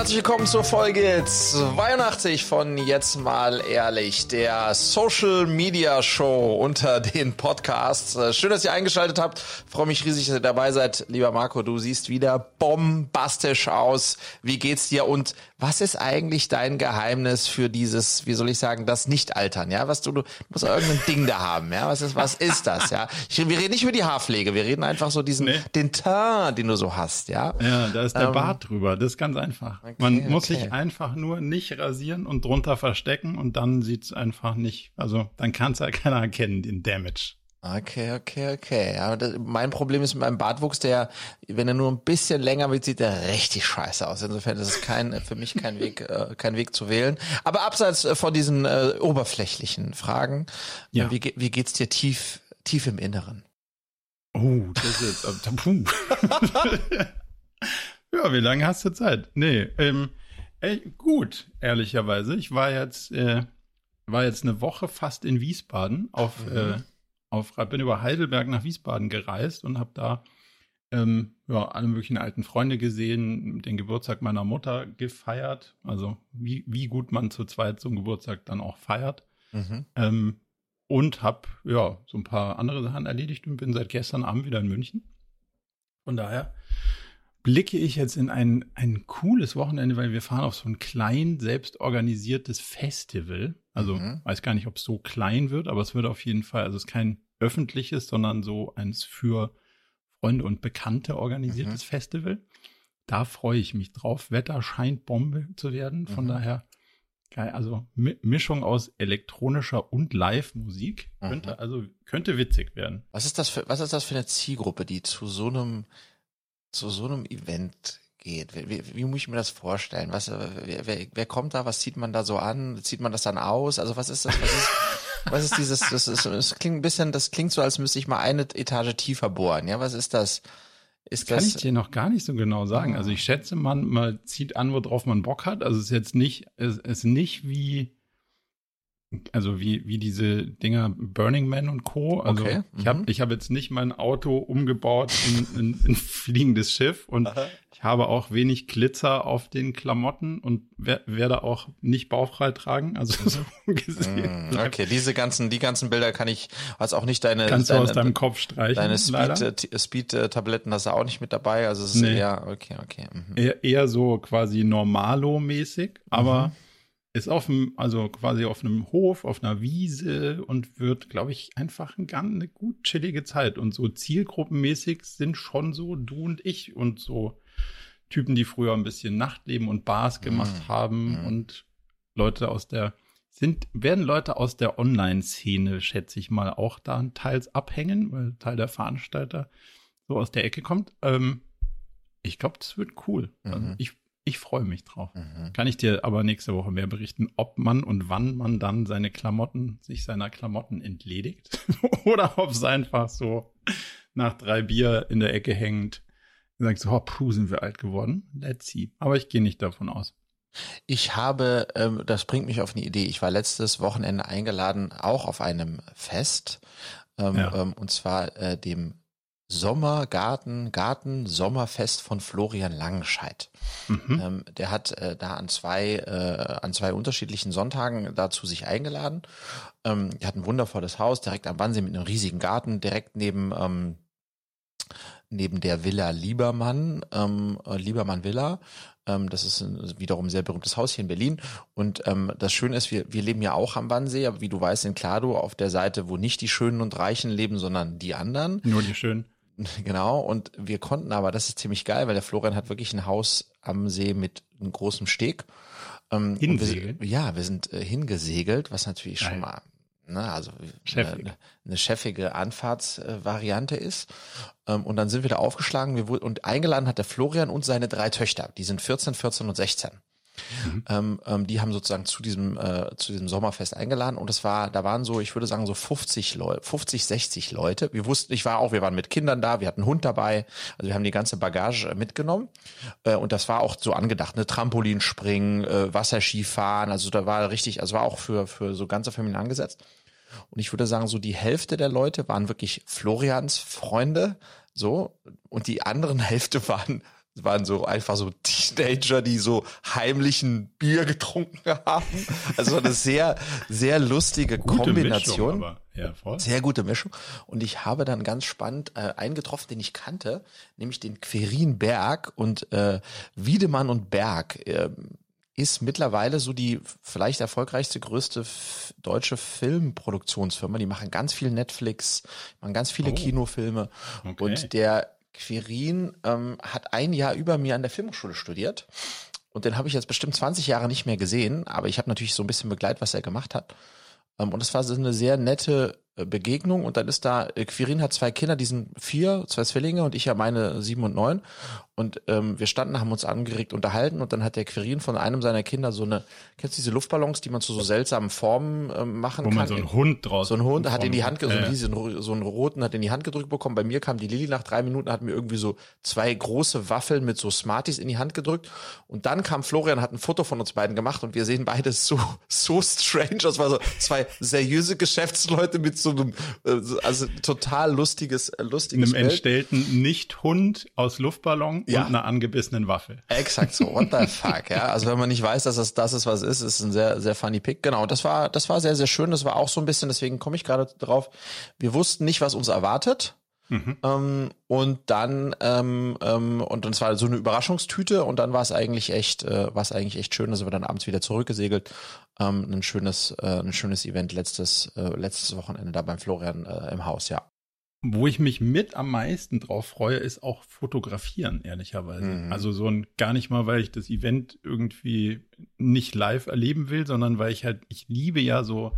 herzlich willkommen zur Folge 82 von Jetzt mal ehrlich, der Social Media Show unter den Podcasts. Äh, schön, dass ihr eingeschaltet habt. Freue mich riesig, dass ihr dabei seid. Lieber Marco, du siehst wieder bombastisch aus. Wie geht's dir und was ist eigentlich dein Geheimnis für dieses, wie soll ich sagen, das Nicht-Altern? Ja, was du, du musst irgendein Ding da haben. Ja, was ist, was ist das? Ja, ich, wir reden nicht über die Haarpflege, wir reden einfach so diesen, nee. den Teint, den du so hast. Ja, ja, da ist der ähm, Bart drüber. Das ist ganz einfach. Okay, Man muss okay. sich einfach nur nicht rasieren und drunter verstecken und dann sieht's einfach nicht, also dann kann es ja keiner erkennen, den Damage. Okay, okay, okay. Ja, das, mein Problem ist mit meinem Bartwuchs, der, wenn er nur ein bisschen länger wird, sieht der richtig scheiße aus. Insofern ist es kein, für mich kein Weg, äh, kein Weg zu wählen. Aber abseits äh, von diesen äh, oberflächlichen Fragen, ja. wie, wie geht's dir tief, tief im Inneren? Oh, das ist äh, puh. ja, wie lange hast du Zeit? Nee, ähm, ey, gut, ehrlicherweise. Ich war jetzt, äh, war jetzt eine Woche fast in Wiesbaden auf, mhm. äh, auf, bin über Heidelberg nach Wiesbaden gereist und habe da ähm, ja, alle möglichen alten Freunde gesehen, den Geburtstag meiner Mutter gefeiert. Also wie, wie gut man zu zweit so einen Geburtstag dann auch feiert. Mhm. Ähm, und habe ja so ein paar andere Sachen erledigt und bin seit gestern Abend wieder in München. Von daher blicke ich jetzt in ein, ein cooles Wochenende, weil wir fahren auf so ein klein, selbstorganisiertes Festival. Also mhm. weiß gar nicht, ob es so klein wird, aber es wird auf jeden Fall, also es ist kein öffentliches, sondern so eins für Freunde und Bekannte organisiertes mhm. Festival. Da freue ich mich drauf. Wetter scheint Bombe zu werden. Von mhm. daher geil. Also Mischung aus elektronischer und Live-Musik könnte mhm. also könnte witzig werden. Was ist das für was ist das für eine Zielgruppe, die zu so einem zu so einem Event geht? Wie, wie, wie muss ich mir das vorstellen? Was, wer, wer, wer kommt da? Was zieht man da so an? Zieht man das dann aus? Also was ist das? Was ist, was ist dieses? Das, ist, das klingt ein bisschen, das klingt so, als müsste ich mal eine Etage tiefer bohren. Ja, was ist das? Ist das kann ich dir noch gar nicht so genau sagen. Also ich schätze, man, man zieht an, worauf man Bock hat. Also es ist jetzt nicht, es ist nicht wie also wie, wie diese Dinger Burning Man und Co. Also okay. ich habe mhm. ich hab jetzt nicht mein Auto umgebaut in, in, in fliegendes Schiff und Aha. ich habe auch wenig Glitzer auf den Klamotten und wer, werde auch nicht bauchfrei tragen. Also so gesehen. Mm, okay, diese ganzen, die ganzen Bilder kann ich, also auch nicht deine, Kannst deine, du aus deinem Kopf streichen. Deine Speed-Tabletten Speed, äh, hast du auch nicht mit dabei. Also es ist nee. eher, okay, okay. Mhm. Eher, eher so quasi normalo-mäßig, aber mhm ist auf dem, also quasi auf einem Hof, auf einer Wiese und wird, glaube ich, einfach ein, eine gut chillige Zeit. Und so zielgruppenmäßig sind schon so du und ich und so Typen, die früher ein bisschen Nachtleben und Bars gemacht mhm. haben mhm. und Leute aus der sind, werden Leute aus der Online-Szene, schätze ich mal, auch da teils abhängen, weil Teil der Veranstalter so aus der Ecke kommt. Ähm, ich glaube, das wird cool. Also mhm. Also ich ich freue mich drauf. Mhm. Kann ich dir aber nächste Woche mehr berichten, ob man und wann man dann seine Klamotten, sich seiner Klamotten entledigt oder ob es einfach so nach drei Bier in der Ecke hängt und sagt so, oh, puh, sind wir alt geworden. Let's see. Aber ich gehe nicht davon aus. Ich habe, ähm, das bringt mich auf eine Idee. Ich war letztes Wochenende eingeladen, auch auf einem Fest, ähm, ja. ähm, und zwar äh, dem Sommergarten, Garten, Sommerfest von Florian Langenscheidt. Mhm. Ähm, der hat äh, da an zwei, äh, an zwei unterschiedlichen Sonntagen dazu sich eingeladen. Ähm, er hat ein wundervolles Haus direkt am Wannsee mit einem riesigen Garten, direkt neben, ähm, neben der Villa Liebermann, ähm, äh, Liebermann Villa. Ähm, das ist ein, wiederum ein sehr berühmtes Haus hier in Berlin. Und ähm, das Schöne ist, wir, wir leben ja auch am Wannsee, aber wie du weißt, in Klado auf der Seite, wo nicht die Schönen und Reichen leben, sondern die anderen. Nur die Schönen. Genau, und wir konnten aber, das ist ziemlich geil, weil der Florian hat wirklich ein Haus am See mit einem großen Steg. Ähm, wir, ja, wir sind äh, hingesegelt, was natürlich geil. schon mal, ne, also eine, eine chefige Anfahrtsvariante ist. Ähm, und dann sind wir da aufgeschlagen wir, und eingeladen hat der Florian und seine drei Töchter. Die sind 14, 14 und 16. Mhm. Ähm, ähm, die haben sozusagen zu diesem äh, zu diesem Sommerfest eingeladen und es war, da waren so, ich würde sagen so 50 Leute, 50, 60 Leute. Wir wussten, ich war auch, wir waren mit Kindern da, wir hatten einen Hund dabei, also wir haben die ganze Bagage äh, mitgenommen äh, und das war auch so angedacht, ne Trampolinspringen, äh, Wasserskifahren, also da war richtig, also war auch für für so ganze Familien angesetzt. Und ich würde sagen, so die Hälfte der Leute waren wirklich Florians Freunde, so und die anderen Hälfte waren waren so einfach so Teenager, die so heimlichen Bier getrunken haben. Also eine sehr, sehr lustige gute Kombination. Mischung, ja. Sehr gute Mischung. Und ich habe dann ganz spannend äh, einen getroffen, den ich kannte, nämlich den Querin Berg und äh, Wiedemann und Berg. Äh, ist mittlerweile so die vielleicht erfolgreichste, größte deutsche Filmproduktionsfirma. Die machen ganz viel Netflix, machen ganz viele oh. Kinofilme. Okay. Und der Quirin ähm, hat ein Jahr über mir an der Filmhochschule studiert. Und den habe ich jetzt bestimmt 20 Jahre nicht mehr gesehen, aber ich habe natürlich so ein bisschen begleitet, was er gemacht hat. Ähm, und es war so eine sehr nette äh, Begegnung und dann ist da, äh, Quirin hat zwei Kinder, die sind vier, zwei Zwillinge und ich ja meine sieben und neun. Und ähm, wir standen, haben uns angeregt unterhalten und dann hat der Quirin von einem seiner Kinder so eine, kennst du diese Luftballons, die man zu so seltsamen Formen ähm, machen Wo kann? Wo man so einen Hund draus. So einen Hund hat in die Hand, so, äh. einen, so einen roten hat in die Hand gedrückt bekommen. Bei mir kam die Lilly nach drei Minuten, hat mir irgendwie so zwei große Waffeln mit so Smarties in die Hand gedrückt. Und dann kam Florian, hat ein Foto von uns beiden gemacht und wir sehen beide so, so strange. Das war so zwei seriöse Geschäftsleute mit so einem, äh, also total lustiges, äh, lustiges Einem entstellten Nicht-Hund aus Luftballon ja. und einer angebissenen Waffe. Exakt so. What the fuck, ja. Also wenn man nicht weiß, dass das das ist, was es ist, ist ein sehr, sehr funny Pick. Genau. Das war, das war sehr, sehr schön. Das war auch so ein bisschen, deswegen komme ich gerade drauf. Wir wussten nicht, was uns erwartet. Mhm. Ähm, und dann ähm, ähm, und dann war so eine Überraschungstüte und dann war es eigentlich echt, äh, war es eigentlich echt schön, dass wir dann abends wieder zurückgesegelt. Ähm, ein schönes, äh, ein schönes Event letztes, äh, letztes Wochenende da beim Florian äh, im Haus, ja. Wo ich mich mit am meisten drauf freue, ist auch fotografieren, ehrlicherweise. Mhm. Also so ein, gar nicht mal, weil ich das Event irgendwie nicht live erleben will, sondern weil ich halt, ich liebe ja so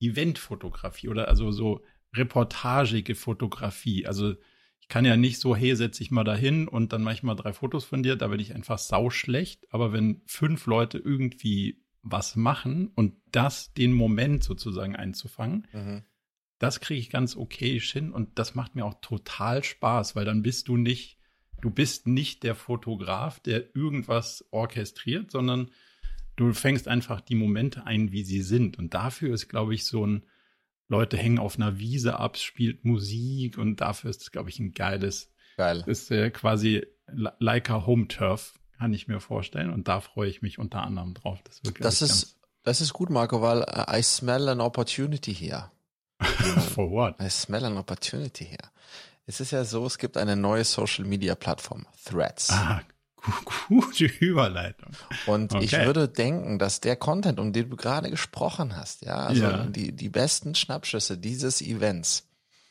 Eventfotografie oder also so reportagige Fotografie. Also ich kann ja nicht so, hey, setz dich mal dahin und dann mache ich mal drei Fotos von dir, da bin ich einfach sauschlecht. Aber wenn fünf Leute irgendwie was machen und das den Moment sozusagen einzufangen, mhm das kriege ich ganz okay hin und das macht mir auch total Spaß, weil dann bist du nicht, du bist nicht der Fotograf, der irgendwas orchestriert, sondern du fängst einfach die Momente ein, wie sie sind. Und dafür ist, glaube ich, so ein Leute hängen auf einer Wiese ab, spielt Musik und dafür ist es, glaube ich, ein geiles. Geil. Ist äh, quasi like a Home Turf, kann ich mir vorstellen. Und da freue ich mich unter anderem drauf. Das, wird, das ist, das ist gut, Marco, weil uh, I smell an opportunity here. For what? I smell an opportunity here. Es ist ja so, es gibt eine neue Social Media Plattform, Threads. Ah, gute Überleitung. Und okay. ich würde denken, dass der Content, um den du gerade gesprochen hast, ja, also ja. die, die besten Schnappschüsse dieses Events,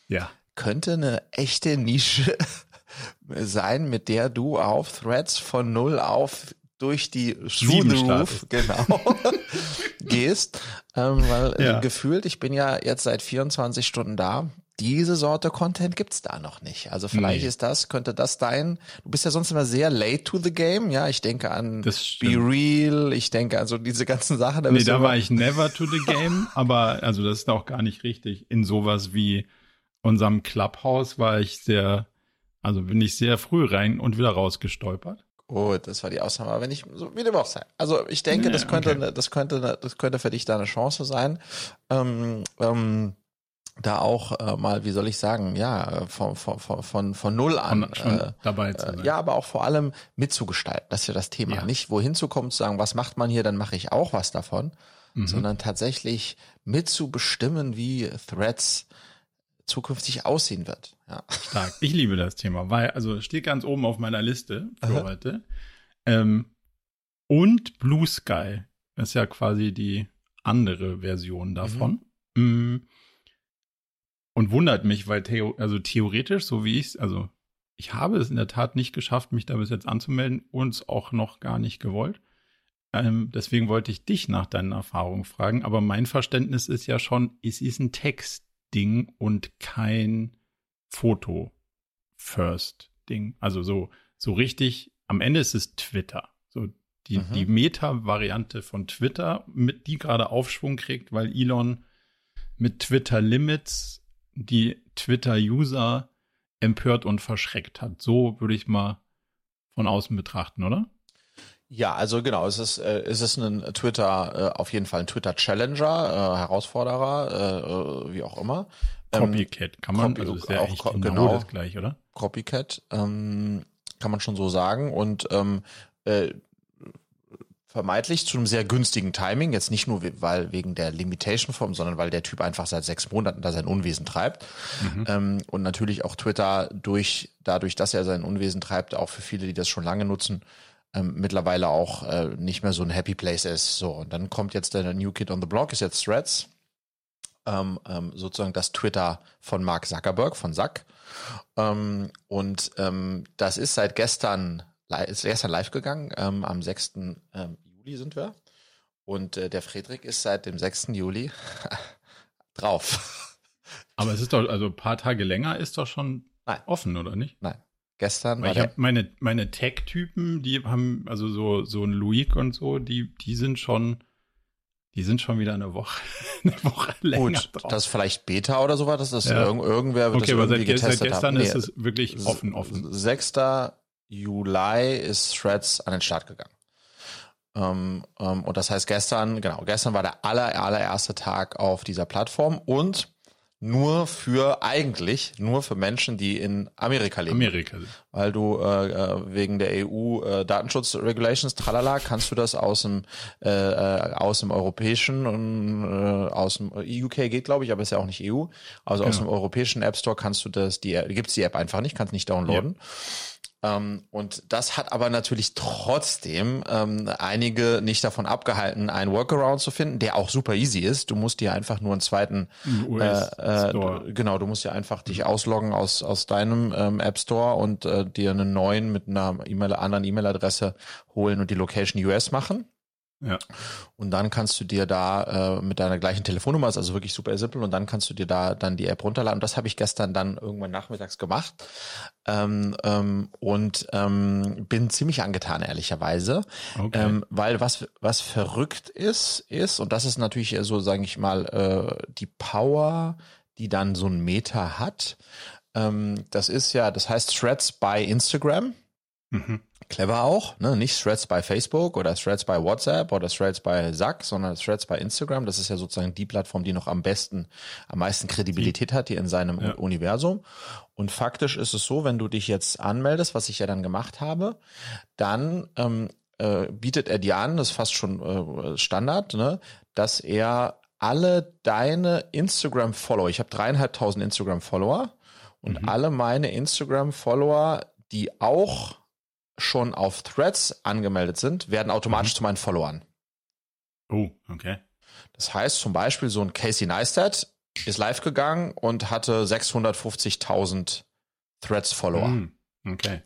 ja. könnte eine echte Nische sein, mit der du auf Threads von null auf durch die Through the Roof, genau, gehst, ähm, weil äh, ja. gefühlt, ich bin ja jetzt seit 24 Stunden da, diese Sorte Content gibt's da noch nicht. Also vielleicht nee. ist das, könnte das dein, du bist ja sonst immer sehr late to the game, ja, ich denke an Be Real, ich denke an so diese ganzen Sachen. Da nee, da war ich never to the game, aber also das ist auch gar nicht richtig. In sowas wie unserem Clubhouse war ich sehr, also bin ich sehr früh rein und wieder rausgestolpert. Oh, das war die Ausnahme. Aber wenn ich, so wie dem auch sei. Also ich denke, ja, das könnte, okay. das könnte, das könnte für dich da eine Chance sein. Ähm, ähm, da auch äh, mal, wie soll ich sagen, ja, von, von, von, von null an äh, dabei zu sein. Äh, ja, aber auch vor allem mitzugestalten. Das ist ja das Thema. Ja. Nicht wohin zu kommen, zu sagen, was macht man hier, dann mache ich auch was davon, mhm. sondern tatsächlich mitzubestimmen, wie Threads zukünftig aussehen wird. Ja. Stark. Ich liebe das Thema, weil, also steht ganz oben auf meiner Liste für Aha. heute. Ähm, und Blue Sky ist ja quasi die andere Version davon. Mhm. Und wundert mich, weil theo also theoretisch, so wie ich es, also ich habe es in der Tat nicht geschafft, mich da bis jetzt anzumelden und auch noch gar nicht gewollt. Ähm, deswegen wollte ich dich nach deinen Erfahrungen fragen. Aber mein Verständnis ist ja schon, es ist ein Text, Ding und kein Foto First Ding. Also so, so richtig, am Ende ist es Twitter. So die, mhm. die Meta-Variante von Twitter, mit die gerade Aufschwung kriegt, weil Elon mit Twitter Limits die Twitter-User empört und verschreckt hat. So würde ich mal von außen betrachten, oder? Ja, also genau, es ist, äh, es ist ein Twitter, äh, auf jeden Fall ein Twitter-Challenger, äh, Herausforderer, äh, äh wie auch immer. Ähm, Copycat kann man, Copy, also ist ja auch, genau, genau das gleich, oder? Copycat. Ähm, kann man schon so sagen. Und ähm, äh, vermeintlich zu einem sehr günstigen Timing, jetzt nicht nur weil wegen der Limitation Form, sondern weil der Typ einfach seit sechs Monaten da sein Unwesen treibt. Mhm. Ähm, und natürlich auch Twitter durch, dadurch, dass er sein Unwesen treibt, auch für viele, die das schon lange nutzen, ähm, mittlerweile auch äh, nicht mehr so ein Happy Place ist. So, und dann kommt jetzt der New Kid on the Block, ist jetzt Threads. Ähm, ähm, sozusagen das Twitter von Mark Zuckerberg, von Zack. Ähm, und ähm, das ist seit gestern ist gestern live gegangen. Ähm, am 6. Ähm, Juli sind wir. Und äh, der Friedrich ist seit dem 6. Juli drauf. Aber es ist doch, also ein paar Tage länger ist doch schon Nein. offen, oder nicht? Nein. Gestern Weil ich habe meine, meine Tech-Typen, die haben, also so, so ein Luik und so, die, die sind schon, die sind schon wieder eine Woche, eine Woche länger Gut, drauf. das ist vielleicht Beta oder sowas, das ist ja. irgend, irgendwer wird okay, das irgendwie seit, getestet seit gestern haben. ist es wirklich offen, offen. 6. Juli ist Threads an den Start gegangen. Ähm, ähm, und das heißt gestern, genau, gestern war der aller, allererste Tag auf dieser Plattform und nur für eigentlich nur für Menschen, die in Amerika leben. Amerika. Weil du äh, äh wegen der EU äh, Datenschutz Regulations tralala kannst du das aus dem äh, äh aus dem europäischen und äh, aus dem UK geht glaube ich, aber ist ja auch nicht EU. Also genau. aus dem europäischen App Store kannst du das die gibt's die App einfach nicht, kannst nicht downloaden. Ja. Ähm, und das hat aber natürlich trotzdem ähm, einige nicht davon abgehalten, einen Workaround zu finden, der auch super easy ist. Du musst dir einfach nur einen zweiten, äh, äh, genau, du musst dir einfach dich ausloggen aus aus deinem ähm, App Store und äh, dir einen neuen mit einer E-Mail, anderen E-Mail-Adresse holen und die Location US machen. Ja. Und dann kannst du dir da äh, mit deiner gleichen Telefonnummer, ist also wirklich super simpel, und dann kannst du dir da dann die App runterladen. Und das habe ich gestern dann irgendwann nachmittags gemacht ähm, ähm, und ähm, bin ziemlich angetan, ehrlicherweise. Okay. Ähm, weil was, was verrückt ist, ist, und das ist natürlich so, sage ich mal, äh, die Power, die dann so ein Meta hat. Ähm, das ist ja, das heißt Threads bei Instagram. Mhm clever auch, ne? Nicht Threads bei Facebook oder Threads bei WhatsApp oder Threads bei Zack, sondern Threads bei Instagram. Das ist ja sozusagen die Plattform, die noch am besten, am meisten Kredibilität hat hier in seinem ja. Universum. Und faktisch ist es so, wenn du dich jetzt anmeldest, was ich ja dann gemacht habe, dann ähm, äh, bietet er dir an, das ist fast schon äh, Standard, ne? dass er alle deine Instagram-Follower, ich habe dreieinhalbtausend Instagram-Follower und mhm. alle meine Instagram-Follower, die auch schon auf Threads angemeldet sind, werden automatisch mhm. zu meinen Followern. Oh, okay. Das heißt zum Beispiel so ein Casey Neistat ist live gegangen und hatte 650.000 Threads-Follower. Mm, okay.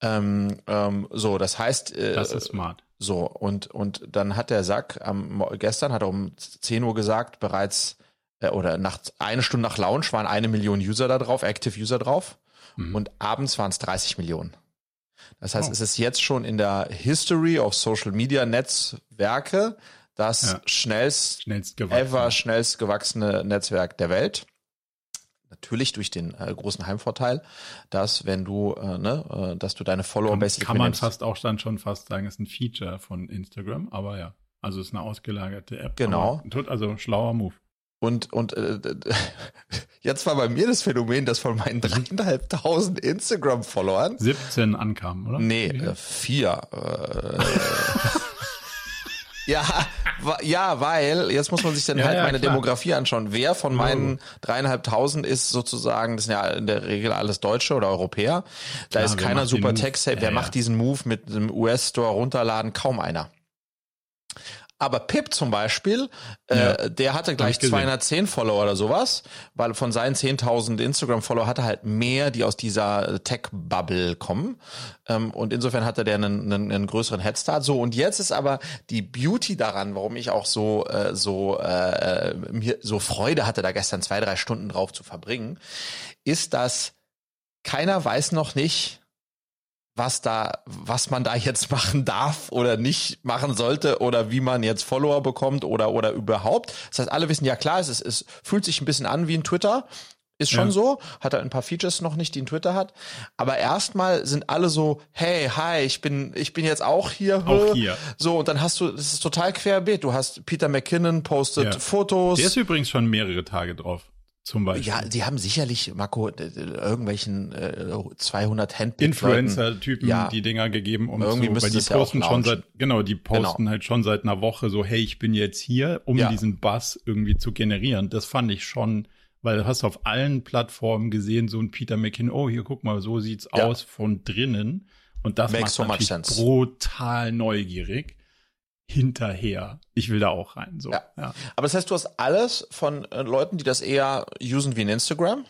Ähm, ähm, so, das heißt. Äh, das ist smart. So, und, und dann hat der Sack am, gestern hat er um 10 Uhr gesagt, bereits, äh, oder nach eine Stunde nach Launch waren eine Million User da drauf, Active User drauf. Mhm. Und abends waren es 30 Millionen. Das heißt, oh. es ist jetzt schon in der History of Social Media Netzwerke das ja. schnellst, schnellst ever schnellst gewachsene Netzwerk der Welt. Natürlich durch den äh, großen Heimvorteil, dass wenn du, äh, ne, äh, dass du deine Follower basically Kann man fast auch dann schon fast sagen, ist ein Feature von Instagram, aber ja. Also ist eine ausgelagerte App. Genau. Also schlauer Move. Und, und äh, jetzt war bei mir das Phänomen, dass von meinen dreieinhalbtausend Instagram-Followern 17 ankamen, oder? Nee, äh, vier. Äh, ja, ja, weil jetzt muss man sich dann ja, halt ja, meine klar. Demografie anschauen. Wer von meinen dreieinhalbtausend ist sozusagen, das sind ja in der Regel alles Deutsche oder Europäer. Da klar, ist keiner super tech-safe. Wer macht diesen Move mit dem US-Store runterladen? Kaum einer. Aber Pip zum Beispiel, äh, ja, der hatte gleich 210 Follower oder sowas, weil von seinen 10.000 Instagram-Follower hatte halt mehr, die aus dieser Tech-Bubble kommen. Ähm, und insofern hatte der einen, einen, einen größeren Headstart. So, und jetzt ist aber die Beauty daran, warum ich auch so, äh, so, äh, mir so Freude hatte, da gestern zwei, drei Stunden drauf zu verbringen, ist, dass keiner weiß noch nicht, was da, was man da jetzt machen darf oder nicht machen sollte oder wie man jetzt Follower bekommt oder oder überhaupt. Das heißt, alle wissen ja klar, es, ist, es fühlt sich ein bisschen an wie ein Twitter. Ist schon ja. so, hat er ein paar Features noch nicht, die ein Twitter hat. Aber erstmal sind alle so, hey, hi, ich bin, ich bin jetzt auch hier. Auch hier. So, und dann hast du, das ist total querbeet. Du hast Peter McKinnon postet ja. Fotos. Der ist übrigens schon mehrere Tage drauf. Zum Beispiel. Ja, sie haben sicherlich, Marco, irgendwelchen äh, 200 Handpick Influencer-Typen ja, die Dinger gegeben, um irgendwie so, weil die posten ja schon seit, genau, die genau. posten genau. halt schon seit einer Woche so, hey, ich bin jetzt hier, um ja. diesen Buzz irgendwie zu generieren. Das fand ich schon, weil du hast auf allen Plattformen gesehen, so ein Peter McKinnon, oh, hier guck mal, so sieht's aus von drinnen. Und das Makes macht so natürlich brutal neugierig hinterher. Ich will da auch rein. So. Ja. ja. Aber das heißt, du hast alles von äh, Leuten, die das eher usen wie ein Instagram.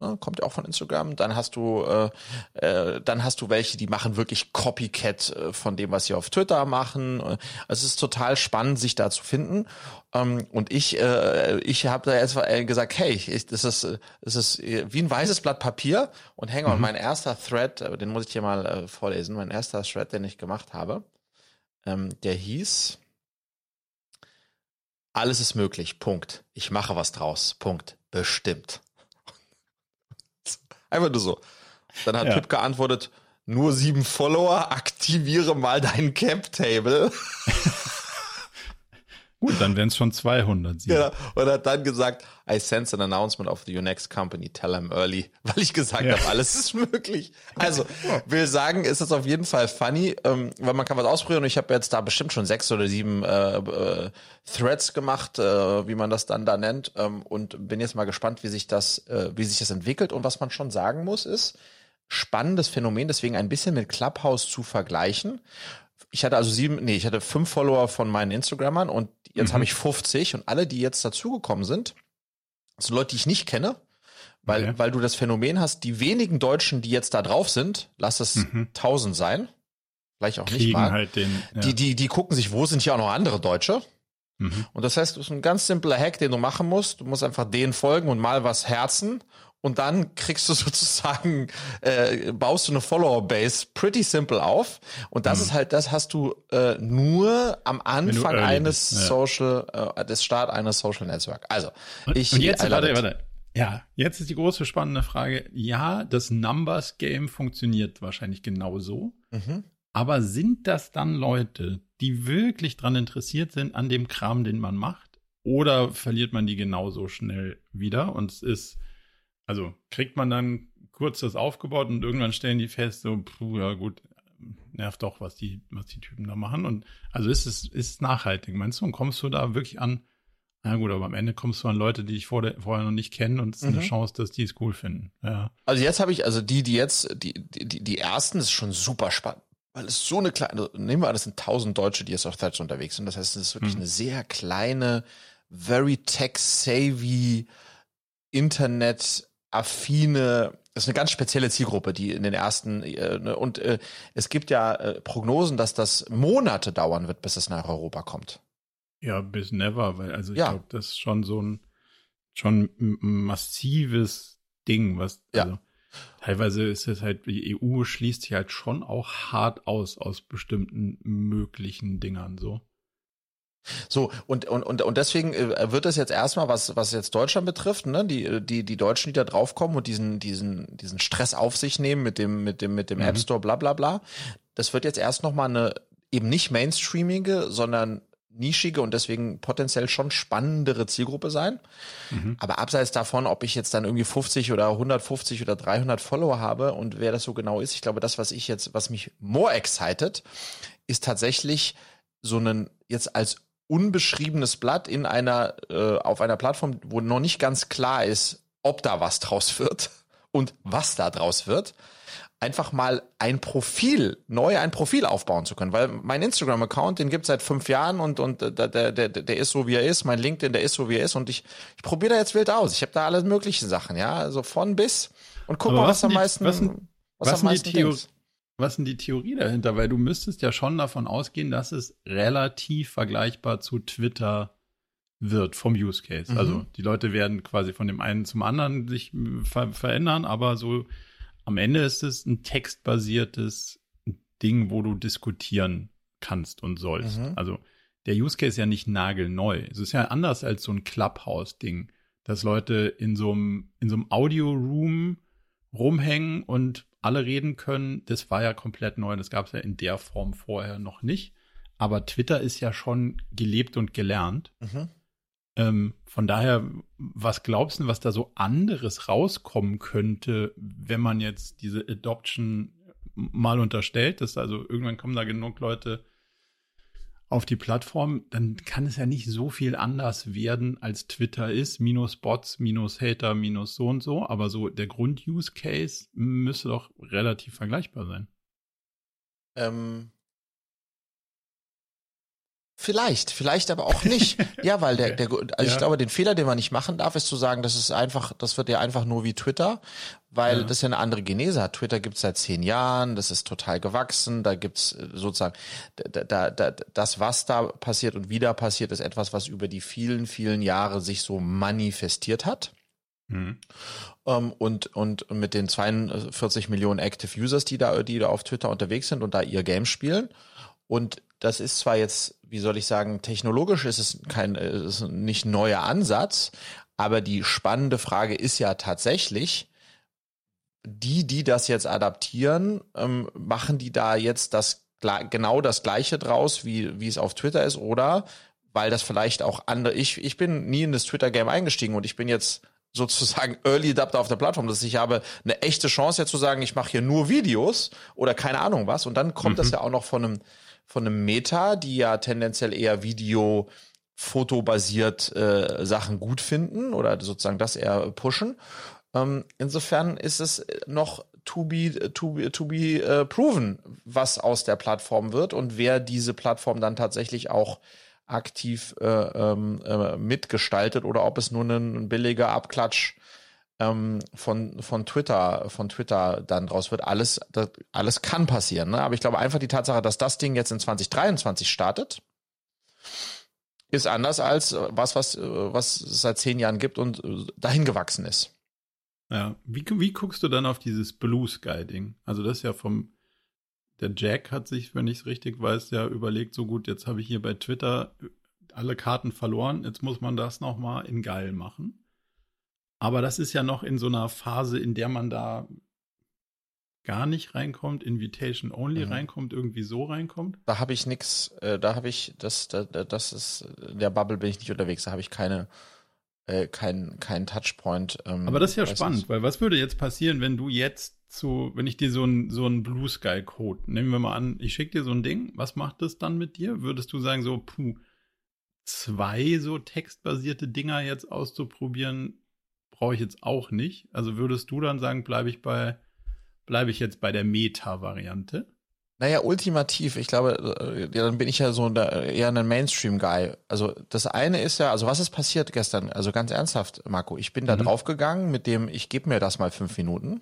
Ne, kommt ja auch von Instagram. Dann hast du, äh, äh, dann hast du welche, die machen wirklich Copycat äh, von dem, was sie auf Twitter machen. Also es ist total spannend, sich da zu finden. Ähm, und ich, äh, ich habe da jetzt gesagt, hey, ich, das ist, das ist wie ein weißes Blatt Papier. Und hang on, mhm. mein erster Thread, äh, den muss ich hier mal äh, vorlesen. Mein erster Thread, den ich gemacht habe ähm, der hieß Alles ist möglich. Punkt. Ich mache was draus. Punkt. Bestimmt. Einfach nur so. Dann hat ja. Pip geantwortet, nur sieben Follower, aktiviere mal dein Cap-Table. Gut, dann wären es schon 200. Genau. Und hat dann gesagt, I sense an announcement of the next company, tell them early, weil ich gesagt ja. habe, alles ist möglich. Also, will sagen, ist das auf jeden Fall funny, ähm, weil man kann was ausprobieren und ich habe jetzt da bestimmt schon sechs oder sieben äh, äh, Threads gemacht, äh, wie man das dann da nennt ähm, und bin jetzt mal gespannt, wie sich das, äh, wie sich das entwickelt und was man schon sagen muss ist, spannendes Phänomen, deswegen ein bisschen mit Clubhouse zu vergleichen ich hatte also sieben, nee, ich hatte fünf Follower von meinen Instagrammern und jetzt mhm. habe ich 50 und alle, die jetzt dazugekommen sind, sind Leute, die ich nicht kenne, weil, okay. weil du das Phänomen hast, die wenigen Deutschen, die jetzt da drauf sind, lass es mhm. 1000 sein, vielleicht auch Kriegen nicht mal, halt den, ja. die, die, die gucken sich, wo sind hier auch noch andere Deutsche? Mhm. Und das heißt, das ist ein ganz simpler Hack, den du machen musst. Du musst einfach denen folgen und mal was herzen und dann kriegst du sozusagen, äh, baust du eine Follower-Base pretty simple auf. Und das mhm. ist halt, das hast du äh, nur am Anfang eines ja. Social, äh, des Start eines Social Network. Also, ich. Und jetzt, warte, warte. Ja, jetzt ist die große spannende Frage. Ja, das Numbers Game funktioniert wahrscheinlich genauso. Mhm. Aber sind das dann Leute, die wirklich dran interessiert sind an dem Kram, den man macht? Oder verliert man die genauso schnell wieder? Und es ist, also kriegt man dann kurz das aufgebaut und irgendwann stellen die fest, so, puh, ja gut, nervt doch, was die, was die Typen da machen. Und also ist es ist nachhaltig, meinst du? Und kommst du da wirklich an, na gut, aber am Ende kommst du an Leute, die ich vor der, vorher noch nicht kenne und es ist mhm. eine Chance, dass die es cool finden. Ja. Also jetzt habe ich, also die, die jetzt, die, die, die ersten ist schon super spannend. Weil es so eine kleine, also nehmen wir an, das sind tausend Deutsche, die jetzt auf Threads unterwegs sind. Das heißt, es ist wirklich mhm. eine sehr kleine, very tech-savvy, Internet affine, das ist eine ganz spezielle Zielgruppe, die in den ersten äh, ne, und äh, es gibt ja äh, Prognosen, dass das Monate dauern wird, bis es nach Europa kommt. Ja, bis never, weil also ich ja. glaube, das ist schon so ein schon massives Ding, was also, ja. teilweise ist es halt die EU schließt sich halt schon auch hart aus aus bestimmten möglichen Dingern so. So, und, und, und, und deswegen äh, wird es jetzt erstmal, was, was jetzt Deutschland betrifft, ne, die, die, die Deutschen, die da draufkommen und diesen, diesen, diesen Stress auf sich nehmen mit dem, mit dem, mit dem mhm. App Store, bla, bla, bla. Das wird jetzt erst nochmal eine eben nicht mainstreamige, sondern nischige und deswegen potenziell schon spannendere Zielgruppe sein. Mhm. Aber abseits davon, ob ich jetzt dann irgendwie 50 oder 150 oder 300 Follower habe und wer das so genau ist, ich glaube, das, was ich jetzt, was mich more excited, ist tatsächlich so einen jetzt als unbeschriebenes Blatt in einer, äh, auf einer Plattform, wo noch nicht ganz klar ist, ob da was draus wird und was da draus wird, einfach mal ein Profil, neu ein Profil aufbauen zu können. Weil mein Instagram-Account, den gibt's seit fünf Jahren und, und der, der, der, der ist so, wie er ist. Mein LinkedIn, der ist so, wie er ist. Und ich, ich probiere da jetzt wild aus. Ich habe da alle möglichen Sachen, ja, also von bis. Und guck Aber mal, was, was am meisten, was, was, was am meisten die was ist die Theorie dahinter? Weil du müsstest ja schon davon ausgehen, dass es relativ vergleichbar zu Twitter wird vom Use Case. Mhm. Also die Leute werden quasi von dem einen zum anderen sich ver verändern, aber so am Ende ist es ein textbasiertes Ding, wo du diskutieren kannst und sollst. Mhm. Also der Use Case ist ja nicht nagelneu. Es ist ja anders als so ein Clubhouse-Ding, dass Leute in so einem, in so einem Audio-Room rumhängen und alle reden können, das war ja komplett neu. Das gab es ja in der Form vorher noch nicht. Aber Twitter ist ja schon gelebt und gelernt. Mhm. Ähm, von daher, was glaubst du, was da so anderes rauskommen könnte, wenn man jetzt diese Adoption mal unterstellt, dass also irgendwann kommen da genug Leute auf die Plattform, dann kann es ja nicht so viel anders werden, als Twitter ist. Minus Bots, minus Hater, minus so und so. Aber so der Grund-Use-Case müsste doch relativ vergleichbar sein. Ähm, Vielleicht, vielleicht aber auch nicht. ja, weil der, der also ja. ich glaube, den Fehler, den man nicht machen darf, ist zu sagen, das ist einfach, das wird ja einfach nur wie Twitter, weil ja. das ja eine andere Genese hat. Twitter gibt's seit zehn Jahren, das ist total gewachsen, da gibt's äh, sozusagen, da, da, da, das, was da passiert und wieder passiert, ist etwas, was über die vielen, vielen Jahre sich so manifestiert hat. Mhm. Um, ähm, und, und mit den 42 Millionen Active Users, die da, die da auf Twitter unterwegs sind und da ihr Game spielen. Und das ist zwar jetzt, wie soll ich sagen, technologisch ist es kein, ist nicht ein neuer Ansatz, aber die spannende Frage ist ja tatsächlich, die, die das jetzt adaptieren, ähm, machen die da jetzt das genau das gleiche draus, wie, wie es auf Twitter ist, oder weil das vielleicht auch andere, ich, ich bin nie in das Twitter-Game eingestiegen und ich bin jetzt sozusagen Early Adapter auf der Plattform, dass ich habe eine echte Chance jetzt zu sagen, ich mache hier nur Videos oder keine Ahnung was und dann kommt mhm. das ja auch noch von einem von einem Meta, die ja tendenziell eher Video fotobasiert äh, Sachen gut finden oder sozusagen das eher pushen. Ähm, insofern ist es noch to be to be, to be uh, proven, was aus der Plattform wird und wer diese Plattform dann tatsächlich auch aktiv äh, ähm, äh, mitgestaltet oder ob es nur ein billiger Abklatsch ähm, von, von Twitter, von Twitter dann draus wird. Alles, das, alles kann passieren. Ne? Aber ich glaube einfach die Tatsache, dass das Ding jetzt in 2023 startet, ist anders als was, was, was es seit zehn Jahren gibt und dahin gewachsen ist. Ja, wie, wie guckst du dann auf dieses Blue Sky Ding? Also das ist ja vom, der Jack hat sich, wenn ich es richtig weiß, ja überlegt, so gut, jetzt habe ich hier bei Twitter alle Karten verloren, jetzt muss man das nochmal in geil machen. Aber das ist ja noch in so einer Phase, in der man da gar nicht reinkommt, Invitation Only mhm. reinkommt, irgendwie so reinkommt? Da habe ich nichts, äh, da habe ich, das, da, das ist, in der Bubble bin ich nicht unterwegs, da habe ich keine, äh, kein, kein Touchpoint. Ähm, Aber das ist ja spannend, nicht. weil was würde jetzt passieren, wenn du jetzt zu, wenn ich dir so ein, so ein Blue Sky Code, nehmen wir mal an, ich schicke dir so ein Ding, was macht das dann mit dir? Würdest du sagen, so, puh, zwei so textbasierte Dinger jetzt auszuprobieren, brauche ich jetzt auch nicht. Also würdest du dann sagen, bleibe ich bei, bleibe ich jetzt bei der Meta-Variante? Naja, ultimativ, ich glaube, äh, ja, dann bin ich ja so der, eher ein Mainstream-Guy. Also das eine ist ja, also was ist passiert gestern? Also ganz ernsthaft, Marco, ich bin da mhm. draufgegangen mit dem, ich gebe mir das mal fünf Minuten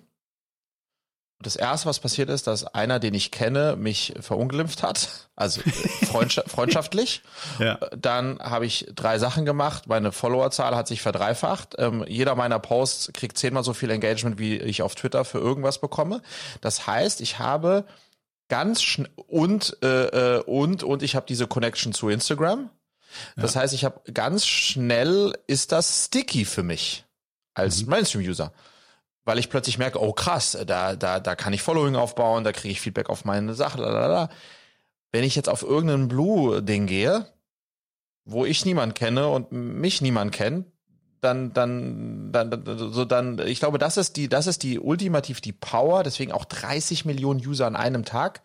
das erste, was passiert ist, dass einer, den ich kenne, mich verunglimpft hat, also freundschaft, freundschaftlich. Ja. Dann habe ich drei Sachen gemacht. Meine Followerzahl hat sich verdreifacht. Ähm, jeder meiner Posts kriegt zehnmal so viel Engagement, wie ich auf Twitter für irgendwas bekomme. Das heißt, ich habe ganz schnell und äh, äh, und und ich habe diese Connection zu Instagram. Das ja. heißt, ich habe ganz schnell ist das sticky für mich als mhm. Mainstream-User weil ich plötzlich merke, oh krass, da, da, da kann ich Following aufbauen, da kriege ich Feedback auf meine Sache, lalala. Wenn ich jetzt auf irgendein Blue-Ding gehe, wo ich niemand kenne und mich niemand kennt, dann, dann, dann, so dann, ich glaube, das ist die, das ist die ultimativ die Power, deswegen auch 30 Millionen User an einem Tag.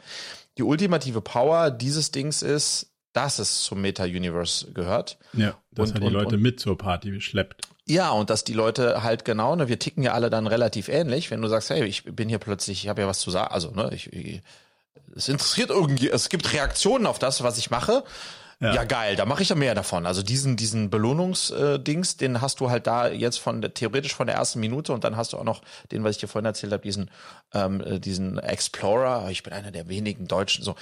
Die ultimative Power dieses Dings ist, dass es zum Meta-Universe gehört. Ja, dass und, er die und, Leute und, mit zur Party schleppt. Ja, und dass die Leute halt genau, ne, wir ticken ja alle dann relativ ähnlich, wenn du sagst, hey, ich bin hier plötzlich, ich habe ja was zu sagen, also, ne, ich, ich, es interessiert irgendwie, es gibt Reaktionen auf das, was ich mache. Ja, ja geil, da mache ich ja mehr davon. Also diesen, diesen Belohnungsdings, äh, den hast du halt da jetzt von theoretisch von der ersten Minute und dann hast du auch noch den, was ich dir vorhin erzählt habe, diesen, ähm, äh, diesen Explorer. Ich bin einer der wenigen Deutschen. So,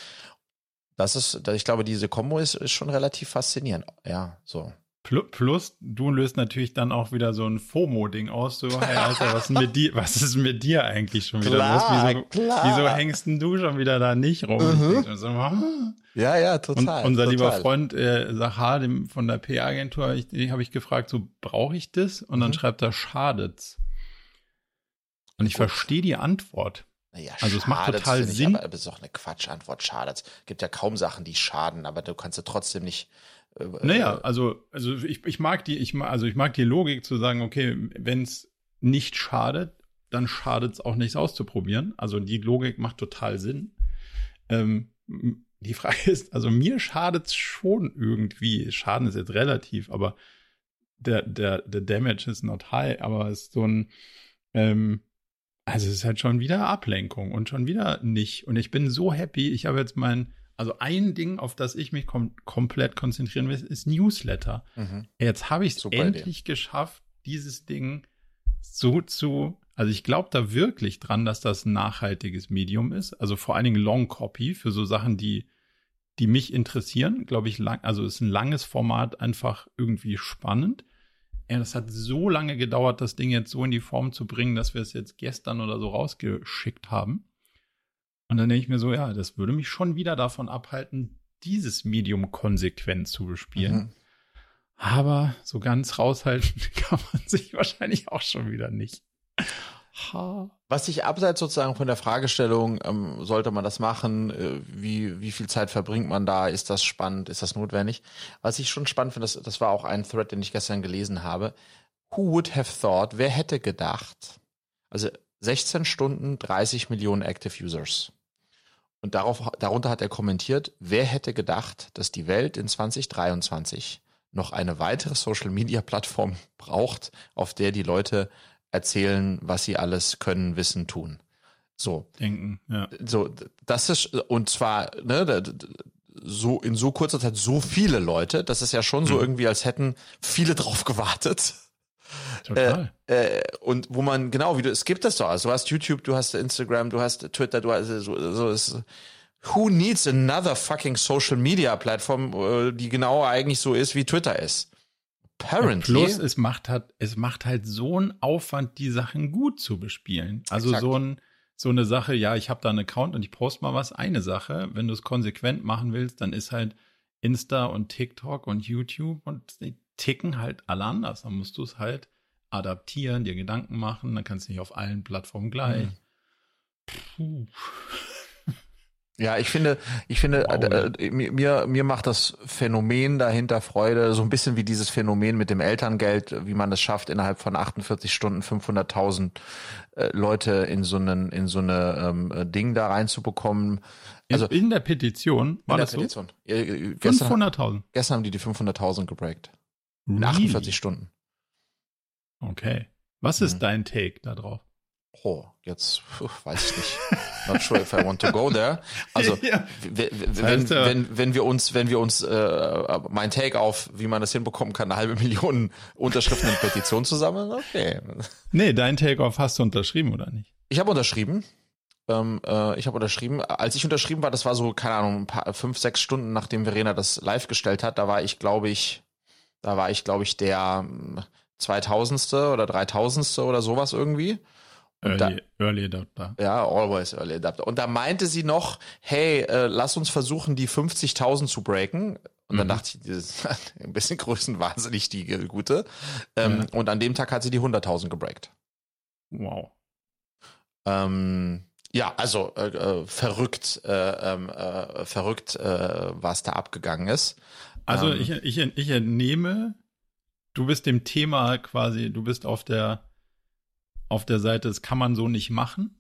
das ist, ich glaube, diese Kombo ist, ist schon relativ faszinierend. Ja, so. Plus, du löst natürlich dann auch wieder so ein FOMO-Ding aus. So, hey, Alter, was, ist mit dir, was ist mit dir eigentlich schon wieder klar, los? Wieso, klar. wieso hängst denn du schon wieder da nicht rum? Mhm. So, ja, ja, total. Und unser total. lieber Freund äh, Sachar dem, von der PR-Agentur, ich, den habe ich gefragt, so, brauche ich das? Und dann mhm. schreibt er, schadet's. Und ich verstehe die Antwort. Naja, also es macht total Sinn. aber das ist auch eine Quatschantwort, schadet's. Gibt ja kaum Sachen, die schaden, aber du kannst ja trotzdem nicht naja, also, also ich, ich mag die, ich also ich mag die Logik zu sagen, okay, wenn es nicht schadet, dann schadet es auch nichts auszuprobieren. Also die Logik macht total Sinn. Ähm, die Frage ist, also mir schadet es schon irgendwie. Schaden ist jetzt relativ, aber der, der, der Damage ist not high, aber es ist so ein, ähm, also es ist halt schon wieder Ablenkung und schon wieder nicht. Und ich bin so happy, ich habe jetzt mein, also ein Ding, auf das ich mich kom komplett konzentrieren will, ist Newsletter. Mhm. Jetzt habe ich es endlich geschafft, dieses Ding so zu, also ich glaube da wirklich dran, dass das ein nachhaltiges Medium ist. Also vor allen Dingen Long Copy für so Sachen, die, die mich interessieren, glaube ich, lang, also ist ein langes Format einfach irgendwie spannend. Ja, das hat so lange gedauert, das Ding jetzt so in die Form zu bringen, dass wir es jetzt gestern oder so rausgeschickt haben. Und dann denke ich mir so, ja, das würde mich schon wieder davon abhalten, dieses Medium konsequent zu bespielen. Mhm. Aber so ganz raushalten kann man sich wahrscheinlich auch schon wieder nicht. Ha. Was sich abseits sozusagen von der Fragestellung, ähm, sollte man das machen, äh, wie, wie viel Zeit verbringt man da, ist das spannend, ist das notwendig? Was ich schon spannend finde, das, das war auch ein Thread, den ich gestern gelesen habe. Who would have thought, wer hätte gedacht? Also 16 Stunden, 30 Millionen Active Users. Und darauf, darunter hat er kommentiert, wer hätte gedacht, dass die Welt in 2023 noch eine weitere Social-Media-Plattform braucht, auf der die Leute erzählen, was sie alles können, wissen, tun. So. Denken, ja. So, das ist, und zwar, ne, so in so kurzer Zeit so viele Leute, das ist ja schon so mhm. irgendwie, als hätten viele drauf gewartet. Total. Äh, äh, und wo man, genau, wie du, es gibt das doch. Also du hast YouTube, du hast Instagram, du hast Twitter, du hast so, so ist, who needs another fucking Social Media Plattform, äh, die genau eigentlich so ist, wie Twitter ist? Apparently. Plus, es macht halt, es macht halt so einen Aufwand, die Sachen gut zu bespielen. Also Exakt. so ein, so eine Sache, ja, ich habe da einen Account und ich poste mal was, eine Sache. Wenn du es konsequent machen willst, dann ist halt Insta und TikTok und YouTube und ticken halt alle anders. Dann musst du es halt adaptieren, dir Gedanken machen, dann kannst du nicht auf allen Plattformen gleich. Mhm. Puh. Ja, ich finde, ich finde, wow. äh, mir, mir macht das Phänomen dahinter Freude, so ein bisschen wie dieses Phänomen mit dem Elterngeld, wie man es schafft, innerhalb von 48 Stunden 500.000 äh, Leute in so einen, in so eine ähm, Ding da reinzubekommen. Also in, in der Petition war in der das Petition. so? 500.000. Gestern haben die die 500.000 gebreakt. Really? 48 Stunden. Okay. Was ist mhm. dein Take da drauf? Oh, jetzt weiß ich nicht. Not sure if I want to go there. Also ja. wenn, wenn, wenn wir uns, wenn wir uns äh, mein Take auf, wie man das hinbekommen kann, eine halbe Million Unterschriften in Petition zusammen, okay. Nee, dein Take auf hast du unterschrieben oder nicht? Ich habe unterschrieben. Ähm, äh, ich habe unterschrieben. Als ich unterschrieben war, das war so, keine Ahnung, ein paar, fünf, sechs Stunden, nachdem Verena das live gestellt hat, da war ich, glaube ich, da war ich, glaube ich, der 2000. oder 3000. oder sowas irgendwie. Early, da, early Adapter. Ja, always Early Adapter. Und da meinte sie noch, hey, äh, lass uns versuchen, die 50.000 zu breaken. Und dann mhm. dachte ich, das ist ein bisschen größenwahnsinnig, die gute. Ähm, ja. Und an dem Tag hat sie die 100.000 gebreakt. Wow. Ähm, ja, also äh, äh, verrückt, äh, ähm, äh, verrückt, äh, was da abgegangen ist. Also ähm, ich, ich, ich entnehme, du bist dem Thema quasi, du bist auf der auf der Seite, das kann man so nicht machen.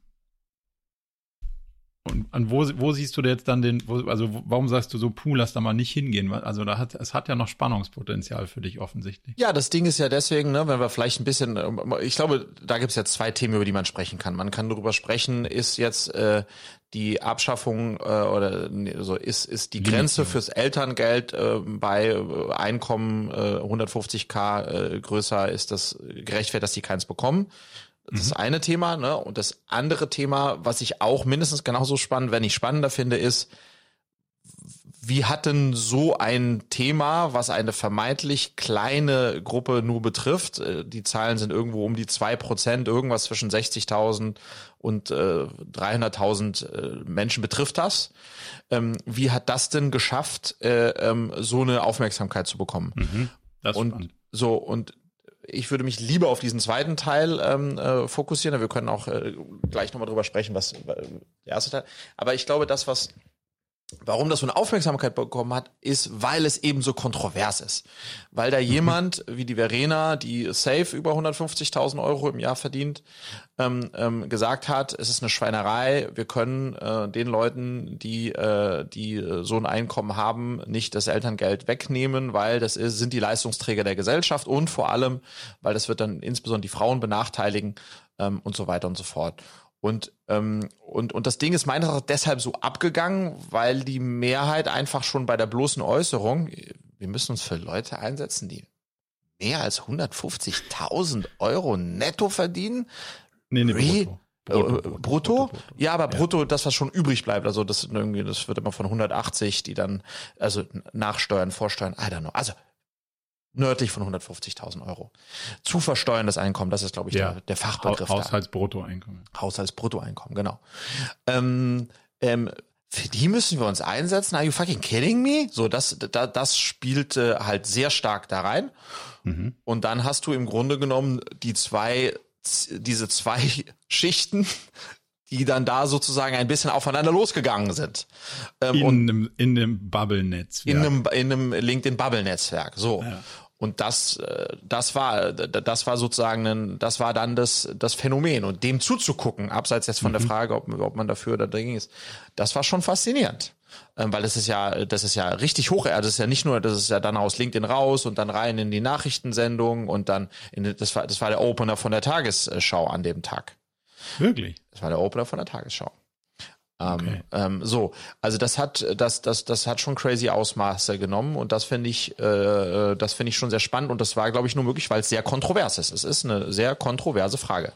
Und an wo, wo siehst du jetzt dann den, wo, also warum sagst du so, puh, lass da mal nicht hingehen? Also da hat, es hat ja noch Spannungspotenzial für dich offensichtlich. Ja, das Ding ist ja deswegen, ne, wenn wir vielleicht ein bisschen, ich glaube, da gibt es jetzt zwei Themen, über die man sprechen kann. Man kann darüber sprechen, ist jetzt äh, die Abschaffung äh, oder so ist ist die Grenze fürs Elterngeld äh, bei äh, Einkommen äh, 150k äh, größer ist das gerechtfertigt, dass die keins bekommen. Das ist mhm. eine Thema, ne? Und das andere Thema, was ich auch mindestens genauso spannend, wenn nicht spannender finde, ist, wie hat denn so ein Thema, was eine vermeintlich kleine Gruppe nur betrifft, äh, die Zahlen sind irgendwo um die zwei Prozent, irgendwas zwischen 60.000 und äh, 300.000 äh, Menschen betrifft das. Ähm, wie hat das denn geschafft, äh, ähm, so eine Aufmerksamkeit zu bekommen? Mhm, das und spannend. so und ich würde mich lieber auf diesen zweiten Teil ähm, äh, fokussieren. Wir können auch äh, gleich nochmal drüber sprechen, was äh, der erste Teil. Aber ich glaube, das, was Warum das so eine Aufmerksamkeit bekommen hat, ist, weil es eben so kontrovers ist. Weil da mhm. jemand wie die Verena, die safe über 150.000 Euro im Jahr verdient, ähm, ähm, gesagt hat, es ist eine Schweinerei, wir können äh, den Leuten, die, äh, die so ein Einkommen haben, nicht das Elterngeld wegnehmen, weil das ist, sind die Leistungsträger der Gesellschaft und vor allem, weil das wird dann insbesondere die Frauen benachteiligen ähm, und so weiter und so fort. Und, ähm, und, und das Ding ist meines Erachtens deshalb so abgegangen, weil die Mehrheit einfach schon bei der bloßen Äußerung, wir müssen uns für Leute einsetzen, die mehr als 150.000 Euro netto verdienen. Nee, nee, brutto. Brutto, brutto, brutto, brutto, Ja, aber brutto, das, was schon übrig bleibt, also das irgendwie, das wird immer von 180, die dann, also nachsteuern, vorsteuern, I don't know. Also nördlich von 150.000 Euro. Zu versteuerndes Einkommen, das ist, glaube ich, ja. der, der Fachbegriff. Haushaltsbruttoeinkommen. Haushaltsbruttoeinkommen, genau. Ähm, ähm, für die müssen wir uns einsetzen. Are you fucking kidding me? So, das, da, das spielt äh, halt sehr stark da rein. Mhm. Und dann hast du im Grunde genommen die zwei, diese zwei Schichten, die dann da sozusagen ein bisschen aufeinander losgegangen sind. Ähm, in, einem, in einem Bubble-Netzwerk. In einem, in einem LinkedIn-Bubble-Netzwerk. So. Ja. Und das, äh, das war, das war sozusagen, ein, das war dann das, das Phänomen. Und dem zuzugucken, abseits jetzt von mhm. der Frage, ob, ob man dafür oder dagegen ist, das war schon faszinierend. Ähm, weil das ist ja, das ist ja richtig hoch. Das ist ja nicht nur, das ist ja dann aus LinkedIn raus und dann rein in die Nachrichtensendung und dann in, das war, das war der Opener von der Tagesschau an dem Tag. Wirklich? Das war der Opener von der Tagesschau. Ähm, okay. Ähm, so, also das hat, das, das, das hat schon crazy Ausmaße genommen und das finde ich, äh, das finde ich schon sehr spannend und das war, glaube ich, nur möglich, weil es sehr kontrovers ist. Es ist eine sehr kontroverse Frage.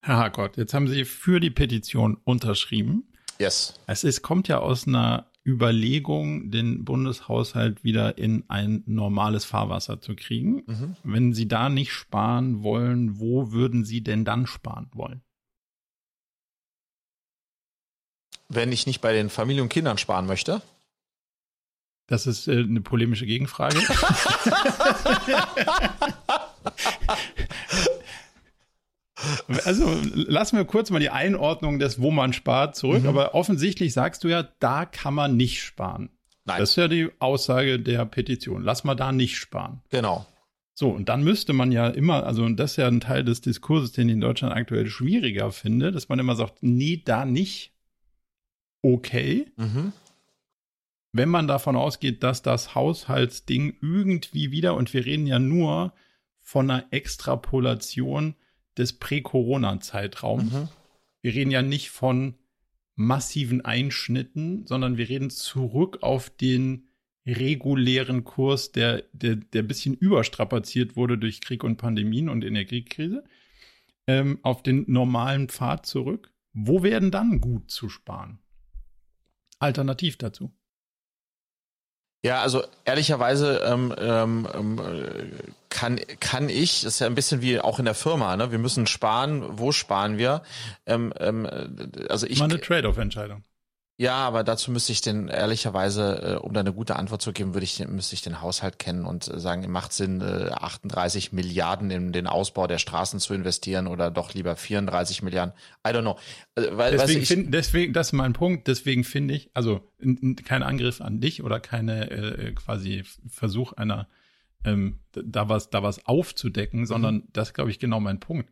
Herr Gott, jetzt haben Sie für die Petition unterschrieben. Yes. Es ist, kommt ja aus einer Überlegung, den Bundeshaushalt wieder in ein normales Fahrwasser zu kriegen. Mhm. Wenn Sie da nicht sparen wollen, wo würden Sie denn dann sparen wollen? Wenn ich nicht bei den Familien und Kindern sparen möchte? Das ist äh, eine polemische Gegenfrage. also lassen wir kurz mal die Einordnung des, wo man spart, zurück. Mhm. Aber offensichtlich sagst du ja, da kann man nicht sparen. Nein. Das ist ja die Aussage der Petition. Lass mal da nicht sparen. Genau. So, und dann müsste man ja immer, also und das ist ja ein Teil des Diskurses, den ich in Deutschland aktuell schwieriger finde, dass man immer sagt, nee, da nicht okay. Mhm. Wenn man davon ausgeht, dass das Haushaltsding irgendwie wieder, und wir reden ja nur von einer Extrapolation des Prä-Corona-Zeitraums. Mhm. Wir reden ja nicht von massiven Einschnitten, sondern wir reden zurück auf den regulären Kurs, der, der, der ein bisschen überstrapaziert wurde durch Krieg und Pandemien und Energiekrise, ähm, auf den normalen Pfad zurück. Wo werden dann gut zu sparen? Alternativ dazu? Ja, also ehrlicherweise ähm, ähm, ähm, kann kann ich, das ist ja ein bisschen wie auch in der Firma, ne? Wir müssen sparen. Wo sparen wir? Ähm, ähm, also ich. Mal eine Trade-off-Entscheidung. Ja, aber dazu müsste ich den ehrlicherweise, äh, um da eine gute Antwort zu geben, würde ich müsste ich den Haushalt kennen und sagen, macht Sinn, 38 Milliarden in den Ausbau der Straßen zu investieren oder doch lieber 34 Milliarden? I don't know. Also, weil, deswegen, ich, find, deswegen, das ist mein Punkt. Deswegen finde ich, also kein Angriff an dich oder keine äh, quasi Versuch einer ähm, da was da was aufzudecken, sondern mhm. das glaube ich genau mein Punkt.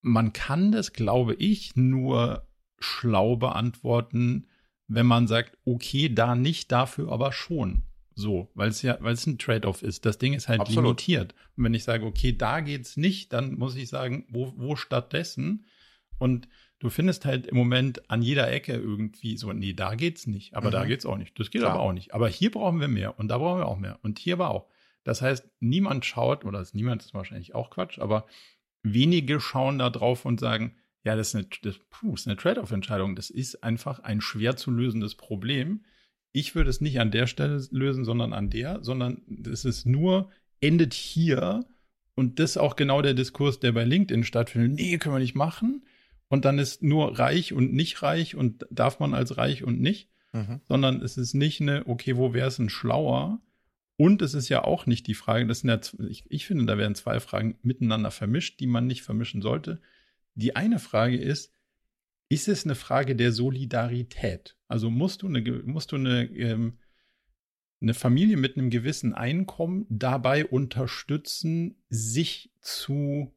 Man kann das, glaube ich, nur schlau beantworten wenn man sagt, okay, da nicht, dafür aber schon. So, weil es ja, weil es ein Trade-off ist. Das Ding ist halt Absolut. limitiert. Und wenn ich sage, okay, da geht's nicht, dann muss ich sagen, wo, wo stattdessen? Und du findest halt im Moment an jeder Ecke irgendwie so, nee, da geht's nicht, aber mhm. da geht's auch nicht. Das geht Klar. aber auch nicht. Aber hier brauchen wir mehr und da brauchen wir auch mehr und hier aber auch. Das heißt, niemand schaut, oder ist niemand ist wahrscheinlich auch Quatsch, aber wenige schauen da drauf und sagen, ja, das ist eine, das, puh, ist eine Trade-off-Entscheidung. Das ist einfach ein schwer zu lösendes Problem. Ich würde es nicht an der Stelle lösen, sondern an der, sondern es ist nur, endet hier. Und das ist auch genau der Diskurs, der bei LinkedIn stattfindet. Nee, können wir nicht machen. Und dann ist nur reich und nicht reich und darf man als reich und nicht. Mhm. Sondern es ist nicht eine, okay, wo wäre es denn schlauer? Und es ist ja auch nicht die Frage, das sind ja, ich, ich finde, da werden zwei Fragen miteinander vermischt, die man nicht vermischen sollte. Die eine Frage ist, ist es eine Frage der Solidarität. Also musst du eine, musst du eine, ähm, eine Familie mit einem gewissen Einkommen dabei unterstützen, sich zu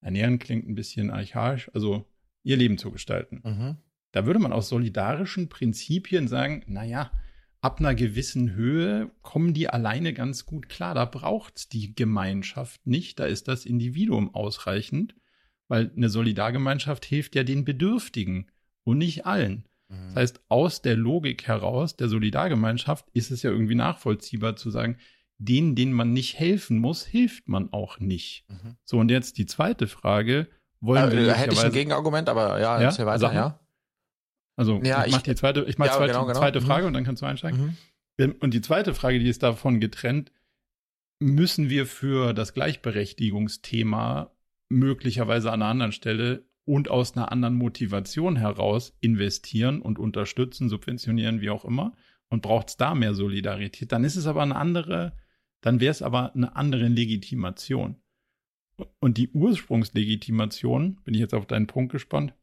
ernähren klingt ein bisschen archaisch, also ihr Leben zu gestalten. Mhm. Da würde man aus solidarischen Prinzipien sagen, naja, ab einer gewissen Höhe kommen die alleine ganz gut klar. Da braucht es die Gemeinschaft nicht, da ist das Individuum ausreichend, weil eine Solidargemeinschaft hilft ja den Bedürftigen und nicht allen. Mhm. Das heißt, aus der Logik heraus der Solidargemeinschaft ist es ja irgendwie nachvollziehbar zu sagen, denen, denen man nicht helfen muss, hilft man auch nicht. Mhm. So, und jetzt die zweite Frage. Wollen äh, wir hätte ich ein Gegenargument, aber ja, ja? weiter, Sachen? ja. Also ja, ich, mach die zweite, ich mache ja, zweite, genau, genau. zweite Frage mhm. und dann kannst du einsteigen. Mhm. Und die zweite Frage, die ist davon getrennt, müssen wir für das Gleichberechtigungsthema möglicherweise an einer anderen Stelle und aus einer anderen Motivation heraus investieren und unterstützen, subventionieren, wie auch immer. Und braucht es da mehr Solidarität, dann ist es aber eine andere, dann wäre es aber eine andere Legitimation. Und die Ursprungslegitimation, bin ich jetzt auf deinen Punkt gespannt,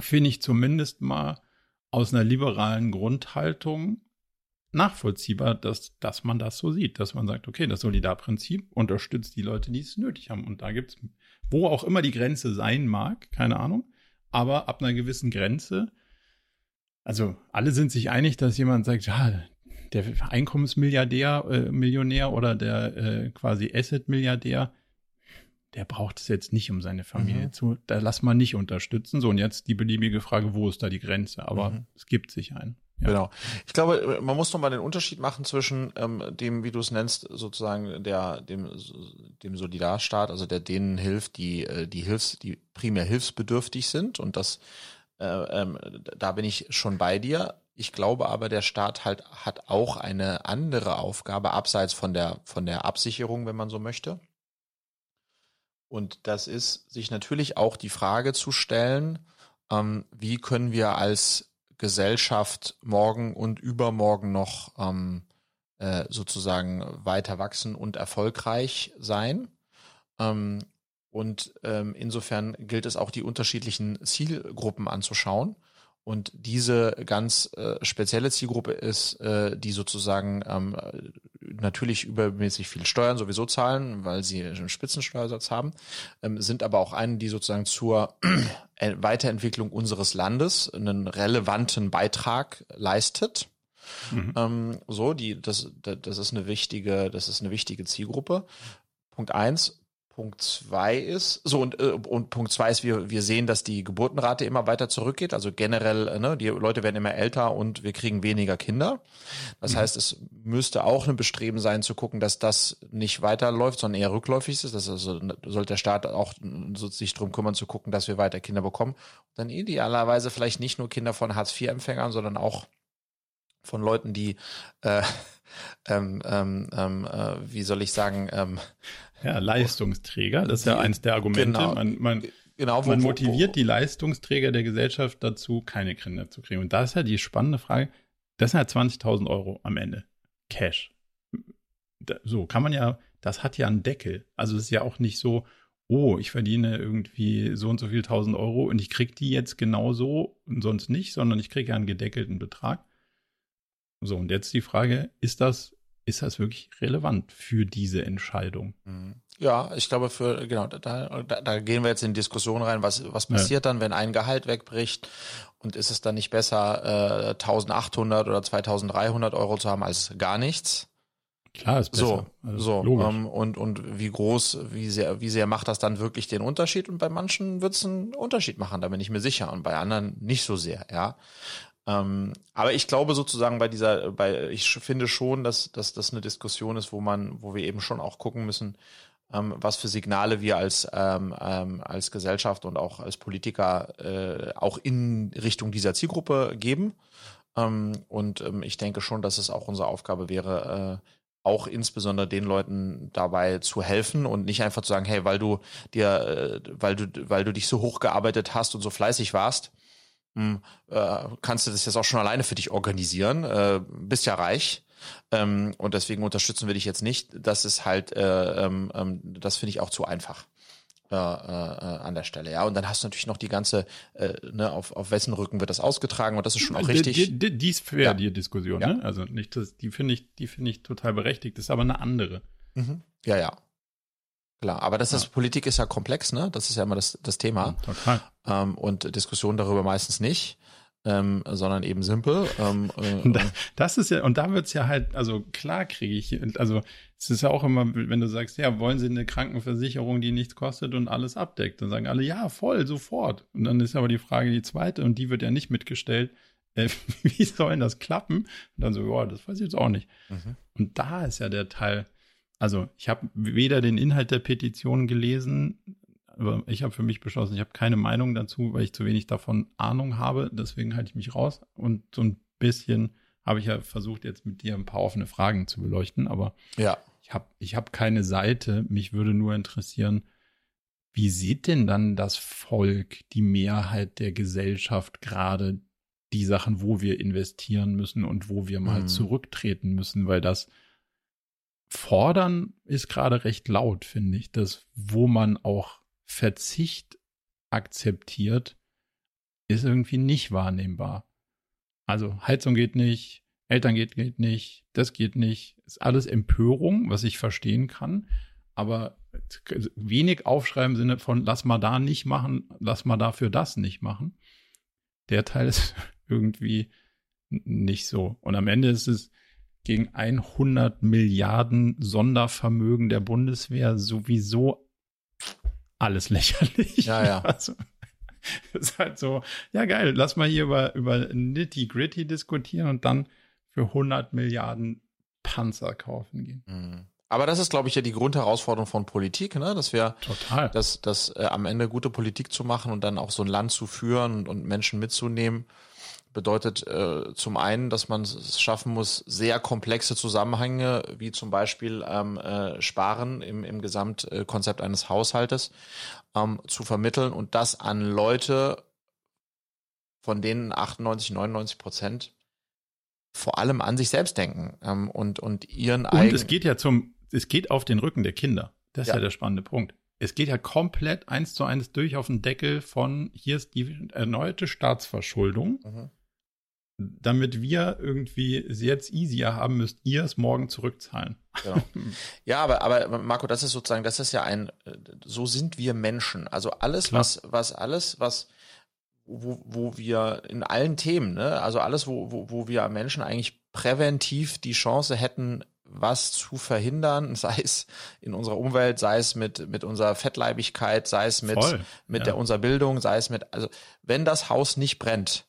finde ich zumindest mal aus einer liberalen Grundhaltung nachvollziehbar, dass, dass man das so sieht, dass man sagt, okay, das Solidarprinzip unterstützt die Leute, die es nötig haben. Und da gibt es, wo auch immer die Grenze sein mag, keine Ahnung, aber ab einer gewissen Grenze, also alle sind sich einig, dass jemand sagt, ja, der Einkommensmilliardär, äh, Millionär oder der äh, quasi Asset-Milliardär, der braucht es jetzt nicht, um seine Familie mhm. zu, da lass mal nicht unterstützen. So, und jetzt die beliebige Frage, wo ist da die Grenze? Aber mhm. es gibt sich einen. Ja. Genau. Ich glaube, man muss noch mal den Unterschied machen zwischen ähm, dem, wie du es nennst, sozusagen der dem dem Solidarstaat, also der denen hilft, die äh, die Hilfs, die primär hilfsbedürftig sind und das äh, ähm, da bin ich schon bei dir. Ich glaube aber, der Staat halt hat auch eine andere Aufgabe abseits von der von der Absicherung, wenn man so möchte. Und das ist, sich natürlich auch die Frage zu stellen, ähm, wie können wir als Gesellschaft morgen und übermorgen noch ähm, äh, sozusagen weiter wachsen und erfolgreich sein. Ähm, und ähm, insofern gilt es auch, die unterschiedlichen Zielgruppen anzuschauen. Und diese ganz äh, spezielle Zielgruppe ist, äh, die sozusagen ähm, natürlich übermäßig viel Steuern sowieso zahlen, weil sie einen Spitzensteuersatz haben, ähm, sind aber auch einen, die sozusagen zur äh, Weiterentwicklung unseres Landes einen relevanten Beitrag leistet. Mhm. Ähm, so, die, das, das ist eine wichtige, das ist eine wichtige Zielgruppe. Punkt eins. Punkt zwei ist, so und, äh, und Punkt zwei ist, wir, wir sehen, dass die Geburtenrate immer weiter zurückgeht. Also generell, äh, ne, die Leute werden immer älter und wir kriegen weniger Kinder. Das mhm. heißt, es müsste auch ein Bestreben sein, zu gucken, dass das nicht weiterläuft, sondern eher rückläufig ist. Das also sollte der Staat auch so sich drum kümmern, zu gucken, dass wir weiter Kinder bekommen. Und dann idealerweise vielleicht nicht nur Kinder von Hartz-IV-Empfängern, sondern auch von Leuten, die äh, ähm, ähm, ähm, äh, wie soll ich sagen, ähm, ja, Leistungsträger, das ist ja eins der Argumente. Genau, man, man, genau, wo, man motiviert wo, wo, die Leistungsträger der Gesellschaft dazu, keine Kinder zu kriegen. Und da ist ja die spannende Frage, das sind ja 20.000 Euro am Ende. Cash. so, kann man ja, das hat ja einen Deckel. Also es ist ja auch nicht so, oh, ich verdiene irgendwie so und so viel tausend Euro und ich kriege die jetzt genauso und sonst nicht, sondern ich kriege ja einen gedeckelten Betrag. So, und jetzt die Frage, ist das, ist das wirklich relevant für diese Entscheidung? Mhm. Ja, ich glaube für, genau, da, da, da gehen wir jetzt in Diskussion rein, was, was passiert ja. dann, wenn ein Gehalt wegbricht und ist es dann nicht besser, äh, 1800 oder 2300 Euro zu haben als gar nichts? Klar, ist besser. So, also, so ähm, und und wie groß, wie sehr, wie sehr macht das dann wirklich den Unterschied? Und bei manchen wird es einen Unterschied machen, da bin ich mir sicher, und bei anderen nicht so sehr, ja. Ähm, aber ich glaube sozusagen bei dieser, bei, ich finde schon, dass, dass das eine Diskussion ist, wo man, wo wir eben schon auch gucken müssen, ähm, was für Signale wir als, ähm, ähm, als Gesellschaft und auch als Politiker äh, auch in Richtung dieser Zielgruppe geben. Ähm, und ähm, ich denke schon, dass es auch unsere Aufgabe wäre, äh, auch insbesondere den Leuten dabei zu helfen und nicht einfach zu sagen, hey, weil du dir, äh, weil du, weil du dich so hochgearbeitet hast und so fleißig warst, hm, äh, kannst du das jetzt auch schon alleine für dich organisieren, äh, bist ja reich. Ähm, und deswegen unterstützen wir dich jetzt nicht. Das ist halt, äh, ähm, ähm das finde ich auch zu einfach. äh, äh, an der Stelle. Ja, und dann hast du natürlich noch die ganze, äh, ne, auf, auf wessen Rücken wird das ausgetragen und das ist schon auch richtig. Die, die, die ist fair, ja. die Diskussion, ja. ne? Also nicht, das, die finde ich, die finde ich total berechtigt, das ist aber eine andere. Mhm. Ja, ja. Klar, aber das ist, Politik ist ja komplex, ne? Das ist ja immer das, das Thema. total. Ähm, und Diskussionen darüber meistens nicht ähm, sondern eben simpel. Ähm, äh, das ist ja, und da wird's ja halt, also klar kriege ich, also es ist ja auch immer, wenn du sagst, ja, wollen Sie eine Krankenversicherung, die nichts kostet und alles abdeckt, dann sagen alle, ja, voll, sofort. Und dann ist aber die Frage die zweite, und die wird ja nicht mitgestellt, äh, wie soll denn das klappen? Und dann so, ja, das weiß ich jetzt auch nicht. Mhm. Und da ist ja der Teil, also ich habe weder den Inhalt der Petition gelesen, aber ich habe für mich beschlossen, ich habe keine Meinung dazu, weil ich zu wenig davon Ahnung habe. Deswegen halte ich mich raus. Und so ein bisschen habe ich ja versucht, jetzt mit dir ein paar offene Fragen zu beleuchten. Aber ja. ich habe ich hab keine Seite. Mich würde nur interessieren, wie sieht denn dann das Volk, die Mehrheit der Gesellschaft gerade die Sachen, wo wir investieren müssen und wo wir mal mhm. zurücktreten müssen, weil das Fordern ist gerade recht laut, finde ich, das, wo man auch Verzicht akzeptiert, ist irgendwie nicht wahrnehmbar. Also Heizung geht nicht, Eltern geht, geht nicht, das geht nicht. Ist alles Empörung, was ich verstehen kann, aber wenig Aufschrei im Sinne von lass mal da nicht machen, lass mal dafür das nicht machen. Der Teil ist irgendwie nicht so. Und am Ende ist es gegen 100 Milliarden Sondervermögen der Bundeswehr sowieso alles lächerlich. Ja, ja. Also, ist halt so, ja geil, lass mal hier über, über Nitty Gritty diskutieren und dann für 100 Milliarden Panzer kaufen gehen. Mhm. Aber das ist, glaube ich, ja die Grundherausforderung von Politik, ne? dass wir, Total. dass, dass äh, am Ende gute Politik zu machen und dann auch so ein Land zu führen und, und Menschen mitzunehmen bedeutet äh, zum einen, dass man es schaffen muss, sehr komplexe Zusammenhänge, wie zum Beispiel ähm, äh, Sparen im, im Gesamtkonzept eines Haushaltes, ähm, zu vermitteln und das an Leute, von denen 98, 99 Prozent vor allem an sich selbst denken ähm, und, und ihren eigenen. Und es geht ja zum, es geht auf den Rücken der Kinder. Das ist ja, der spannende Punkt. Es geht ja komplett eins zu eins durch auf den Deckel von, hier ist die erneute Staatsverschuldung. Mhm damit wir irgendwie es jetzt easier haben, müsst ihr es morgen zurückzahlen. Genau. Ja, aber, aber Marco, das ist sozusagen, das ist ja ein, so sind wir Menschen. Also alles, Klar. was, was alles, was, wo, wo wir in allen Themen, ne, also alles, wo, wo, wo wir Menschen eigentlich präventiv die Chance hätten, was zu verhindern, sei es in unserer Umwelt, sei es mit, mit unserer Fettleibigkeit, sei es mit, Voll, mit ja. der unserer Bildung, sei es mit, also wenn das Haus nicht brennt,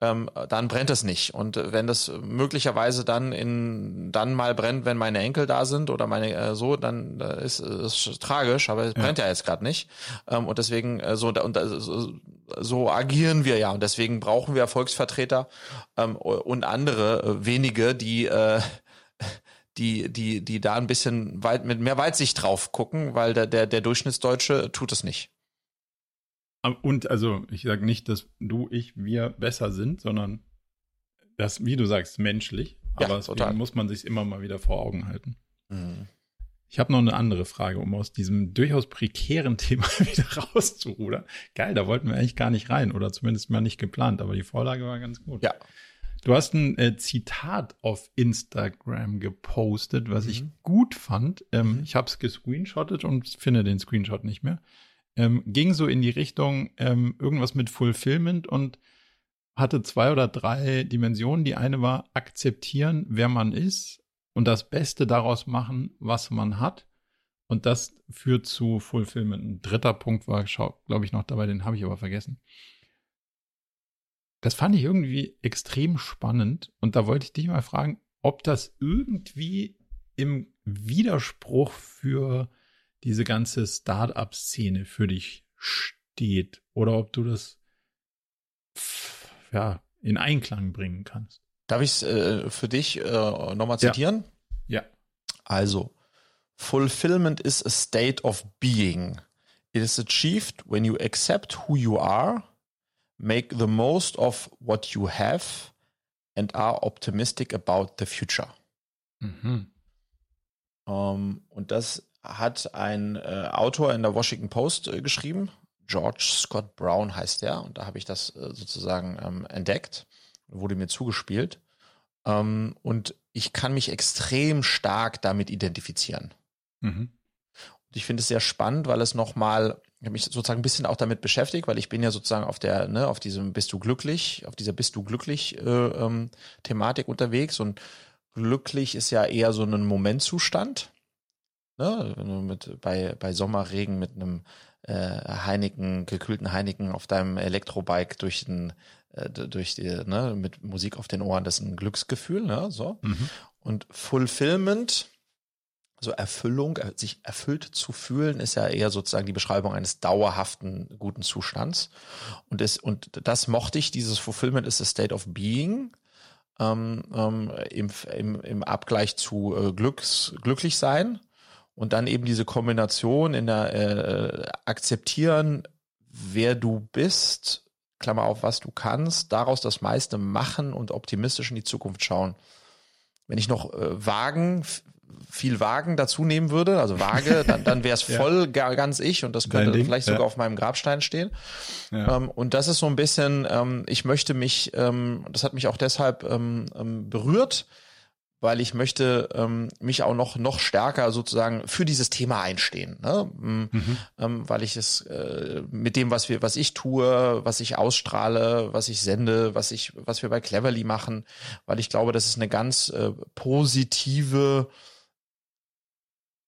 ähm, dann brennt es nicht. Und wenn das möglicherweise dann in dann mal brennt, wenn meine Enkel da sind oder meine äh, so, dann äh, ist es tragisch, aber es brennt ja, ja jetzt gerade nicht. Ähm, und deswegen äh, so und äh, so, so agieren wir ja. Und deswegen brauchen wir Volksvertreter ähm, und andere äh, wenige, die äh, die, die, die da ein bisschen weit, mit mehr Weitsicht drauf gucken, weil der, der, der Durchschnittsdeutsche tut es nicht. Und also, ich sage nicht, dass du, ich, wir besser sind, sondern das, wie du sagst, menschlich. Ja, aber deswegen muss man sich immer mal wieder vor Augen halten. Mhm. Ich habe noch eine andere Frage, um aus diesem durchaus prekären Thema wieder rauszurudern. Geil, da wollten wir eigentlich gar nicht rein oder zumindest mal nicht geplant, aber die Vorlage war ganz gut. Ja. Du hast ein äh, Zitat auf Instagram gepostet, was mhm. ich gut fand. Ähm, mhm. Ich habe es gescreenshottet und finde den Screenshot nicht mehr ähm, ging so in die Richtung ähm, irgendwas mit Fulfillment und hatte zwei oder drei Dimensionen. Die eine war akzeptieren, wer man ist und das Beste daraus machen, was man hat. Und das führt zu Fulfillment. Ein dritter Punkt war, glaube ich, noch dabei, den habe ich aber vergessen. Das fand ich irgendwie extrem spannend und da wollte ich dich mal fragen, ob das irgendwie im Widerspruch für diese ganze Start-up-Szene für dich steht oder ob du das ja in Einklang bringen kannst. Darf ich es äh, für dich äh, nochmal zitieren? Ja. ja. Also, Fulfillment is a state of being. It is achieved when you accept who you are, make the most of what you have and are optimistic about the future. Mhm. Um, ähm, und das hat ein äh, Autor in der Washington Post äh, geschrieben. George Scott Brown heißt der. Und da habe ich das äh, sozusagen ähm, entdeckt. Wurde mir zugespielt. Ähm, und ich kann mich extrem stark damit identifizieren. Mhm. Und ich finde es sehr spannend, weil es nochmal, ich habe mich sozusagen ein bisschen auch damit beschäftigt, weil ich bin ja sozusagen auf der, ne, auf diesem Bist du glücklich, auf dieser Bist du glücklich äh, ähm, Thematik unterwegs und glücklich ist ja eher so ein Momentzustand. Ne? Wenn du mit, bei, bei Sommerregen mit einem äh, Heineken, gekühlten Heineken auf deinem Elektrobike durch den, äh, durch die, ne, mit Musik auf den Ohren, das ist ein Glücksgefühl, ne? So. Mhm. Und Fulfillment, so Erfüllung, äh, sich erfüllt zu fühlen, ist ja eher sozusagen die Beschreibung eines dauerhaften guten Zustands. Und, es, und das mochte ich, dieses Fulfillment ist a state of being ähm, ähm, im, im, im Abgleich zu äh, Glücks, glücklich sein. Und dann eben diese Kombination in der äh, akzeptieren, wer du bist, Klammer auf, was du kannst, daraus das meiste machen und optimistisch in die Zukunft schauen. Wenn ich noch äh, Wagen, viel Wagen dazu nehmen würde, also Waage, dann, dann wäre es voll ja. ganz ich und das könnte vielleicht sogar ja. auf meinem Grabstein stehen. Ja. Ähm, und das ist so ein bisschen, ähm, ich möchte mich, ähm, das hat mich auch deshalb ähm, ähm, berührt, weil ich möchte ähm, mich auch noch noch stärker sozusagen für dieses Thema einstehen, ne? Mhm. Ähm, weil ich es äh, mit dem, was wir, was ich tue, was ich ausstrahle, was ich sende, was ich, was wir bei Cleverly machen, weil ich glaube, das ist eine ganz äh, positive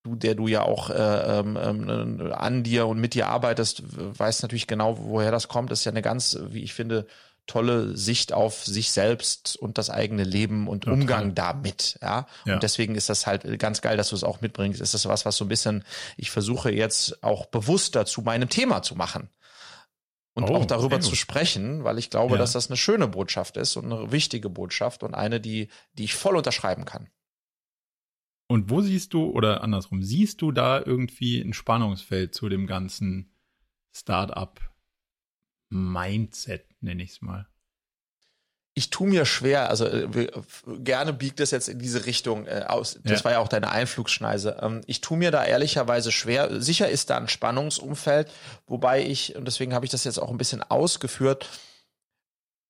du, der du ja auch äh, ähm, ähm, an dir und mit dir arbeitest, weißt natürlich genau, woher das kommt. Das ist ja eine ganz, wie ich finde, tolle Sicht auf sich selbst und das eigene Leben und Total. Umgang damit, ja? ja. Und deswegen ist das halt ganz geil, dass du es auch mitbringst. Ist das was, was so ein bisschen, ich versuche jetzt auch bewusster zu meinem Thema zu machen. Und oh, auch darüber zu sprechen, weil ich glaube, ja. dass das eine schöne Botschaft ist und eine wichtige Botschaft und eine, die, die ich voll unterschreiben kann. Und wo siehst du, oder andersrum, siehst du da irgendwie ein Spannungsfeld zu dem ganzen Startup-Mindset, nenne ich es mal? ich tue mir schwer, also äh, gerne biegt das jetzt in diese Richtung äh, aus. Das ja. war ja auch deine Einflugschneise. Ähm, ich tue mir da ehrlicherweise schwer. Sicher ist da ein Spannungsumfeld, wobei ich, und deswegen habe ich das jetzt auch ein bisschen ausgeführt,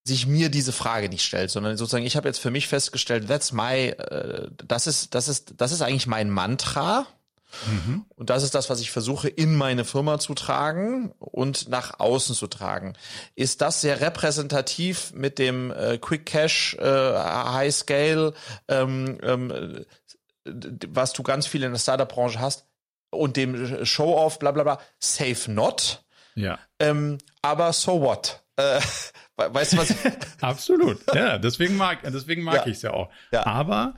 sich mir diese Frage nicht stellt, sondern sozusagen ich habe jetzt für mich festgestellt, that's my, äh, das ist, das ist, das ist eigentlich mein Mantra. Mhm. Und das ist das, was ich versuche, in meine Firma zu tragen und nach außen zu tragen. Ist das sehr repräsentativ mit dem äh, Quick Cash, äh, High Scale, ähm, ähm, was du ganz viel in der Startup-Branche hast und dem Show-off, bla bla bla, safe not. Ja. Ähm, aber so what? Äh, Weißt du was? Absolut. Ja, deswegen mag, deswegen mag ja. ich es ja auch. Ja. Aber,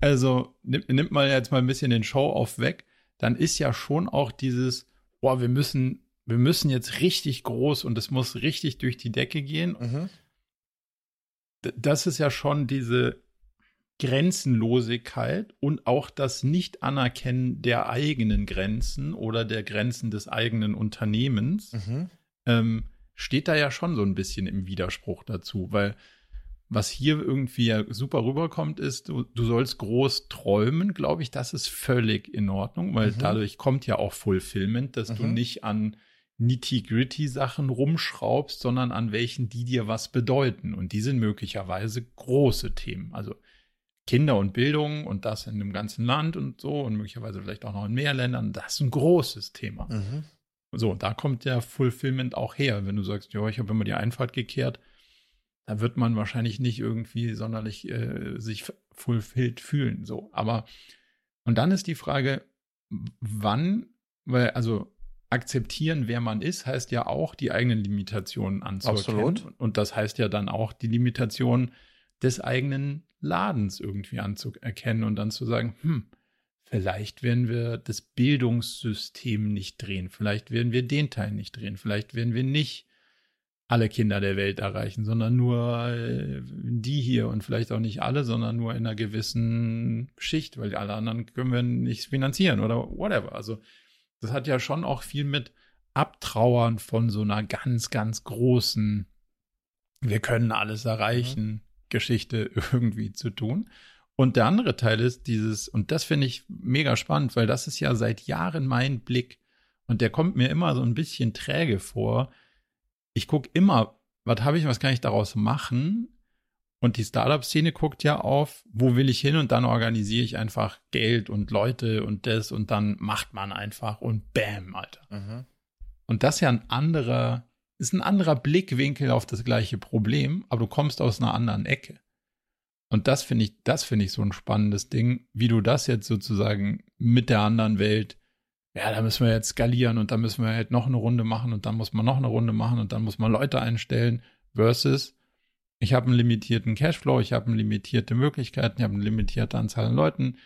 also, nimmt, nimmt man jetzt mal ein bisschen den Show-off weg, dann ist ja schon auch dieses, boah, wir müssen, wir müssen jetzt richtig groß und es muss richtig durch die Decke gehen. Mhm. Das ist ja schon diese Grenzenlosigkeit und auch das Nicht-Anerkennen der eigenen Grenzen oder der Grenzen des eigenen Unternehmens. Mhm. Ähm, steht da ja schon so ein bisschen im Widerspruch dazu, weil was hier irgendwie ja super rüberkommt, ist, du, du sollst groß träumen, glaube ich, das ist völlig in Ordnung, weil mhm. dadurch kommt ja auch Fulfillment, dass mhm. du nicht an nitty-gritty Sachen rumschraubst, sondern an welchen, die dir was bedeuten. Und die sind möglicherweise große Themen. Also Kinder und Bildung und das in einem ganzen Land und so und möglicherweise vielleicht auch noch in mehr Ländern, das ist ein großes Thema. Mhm. So, da kommt der Fulfillment auch her. Wenn du sagst, ja, ich habe immer die Einfahrt gekehrt, da wird man wahrscheinlich nicht irgendwie sonderlich äh, sich fulfilled fühlen. So, aber und dann ist die Frage, wann, weil also akzeptieren, wer man ist, heißt ja auch die eigenen Limitationen anzuerkennen. Absolut. Und das heißt ja dann auch die Limitation des eigenen Ladens irgendwie anzuerkennen und dann zu sagen, hm, Vielleicht werden wir das Bildungssystem nicht drehen. Vielleicht werden wir den Teil nicht drehen. Vielleicht werden wir nicht alle Kinder der Welt erreichen, sondern nur äh, die hier und vielleicht auch nicht alle, sondern nur in einer gewissen Schicht, weil alle anderen können wir nicht finanzieren oder whatever. Also das hat ja schon auch viel mit Abtrauern von so einer ganz, ganz großen, wir können alles erreichen, mhm. Geschichte irgendwie zu tun. Und der andere Teil ist dieses, und das finde ich mega spannend, weil das ist ja seit Jahren mein Blick und der kommt mir immer so ein bisschen träge vor. Ich gucke immer, was habe ich, was kann ich daraus machen? Und die Startup-Szene guckt ja auf, wo will ich hin und dann organisiere ich einfach Geld und Leute und das und dann macht man einfach und bam, Alter. Mhm. Und das ist ja ein anderer, ist ein anderer Blickwinkel auf das gleiche Problem, aber du kommst aus einer anderen Ecke. Und das finde ich, das finde ich so ein spannendes Ding, wie du das jetzt sozusagen mit der anderen Welt ja, da müssen wir jetzt skalieren und dann müssen wir halt noch eine Runde machen und dann muss man noch eine Runde machen und dann muss man Leute einstellen versus ich habe einen limitierten Cashflow, ich habe eine limitierte Möglichkeiten, ich habe eine limitierte Anzahl an Leuten.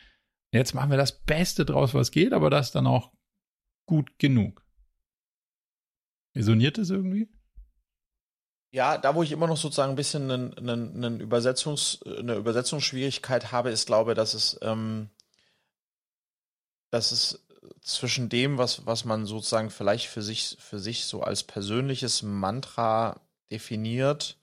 Jetzt machen wir das Beste draus, was geht, aber das dann auch gut genug. Resoniert es irgendwie? Ja, da wo ich immer noch sozusagen ein bisschen einen, einen, einen Übersetzungs, eine Übersetzungsschwierigkeit habe, ist glaube, dass es, ähm, dass es zwischen dem, was, was man sozusagen vielleicht für sich, für sich so als persönliches Mantra definiert,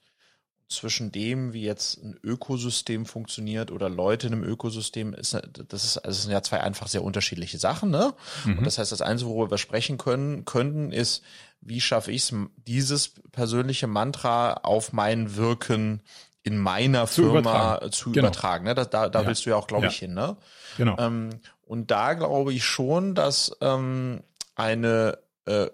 zwischen dem, wie jetzt ein Ökosystem funktioniert oder Leute in einem Ökosystem, ist, das, ist, das sind ja zwei einfach sehr unterschiedliche Sachen, ne? Mhm. Und das heißt, das Einzige, worüber wir sprechen können, könnten, ist, wie schaffe ich es, dieses persönliche Mantra auf mein Wirken in meiner zu Firma übertragen. zu genau. übertragen. Ne? Da, da, da ja. willst du ja auch, glaube ja. ich, hin. Ne? Genau. Ähm, und da glaube ich schon, dass ähm, eine, äh,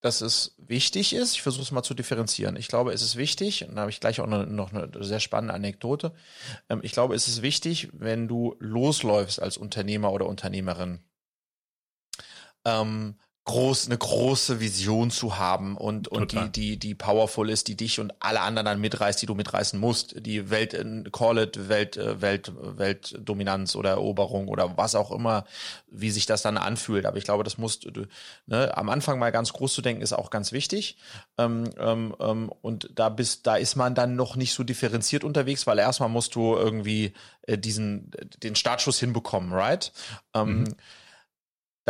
dass es wichtig ist. Ich versuche es mal zu differenzieren. Ich glaube, es ist wichtig, und da habe ich gleich auch eine, noch eine sehr spannende Anekdote. Ähm, ich glaube, es ist wichtig, wenn du losläufst als Unternehmer oder Unternehmerin, ähm, groß, eine große Vision zu haben und, und die, die, die powerful ist, die dich und alle anderen dann mitreißt, die du mitreißen musst. Die Welt, call it Welt, äh, Welt, Weltdominanz oder Eroberung oder was auch immer, wie sich das dann anfühlt. Aber ich glaube, das musst du, ne, am Anfang mal ganz groß zu denken, ist auch ganz wichtig. Ähm, ähm, ähm, und da bist, da ist man dann noch nicht so differenziert unterwegs, weil erstmal musst du irgendwie äh, diesen, den Startschuss hinbekommen, right? Ähm, mhm.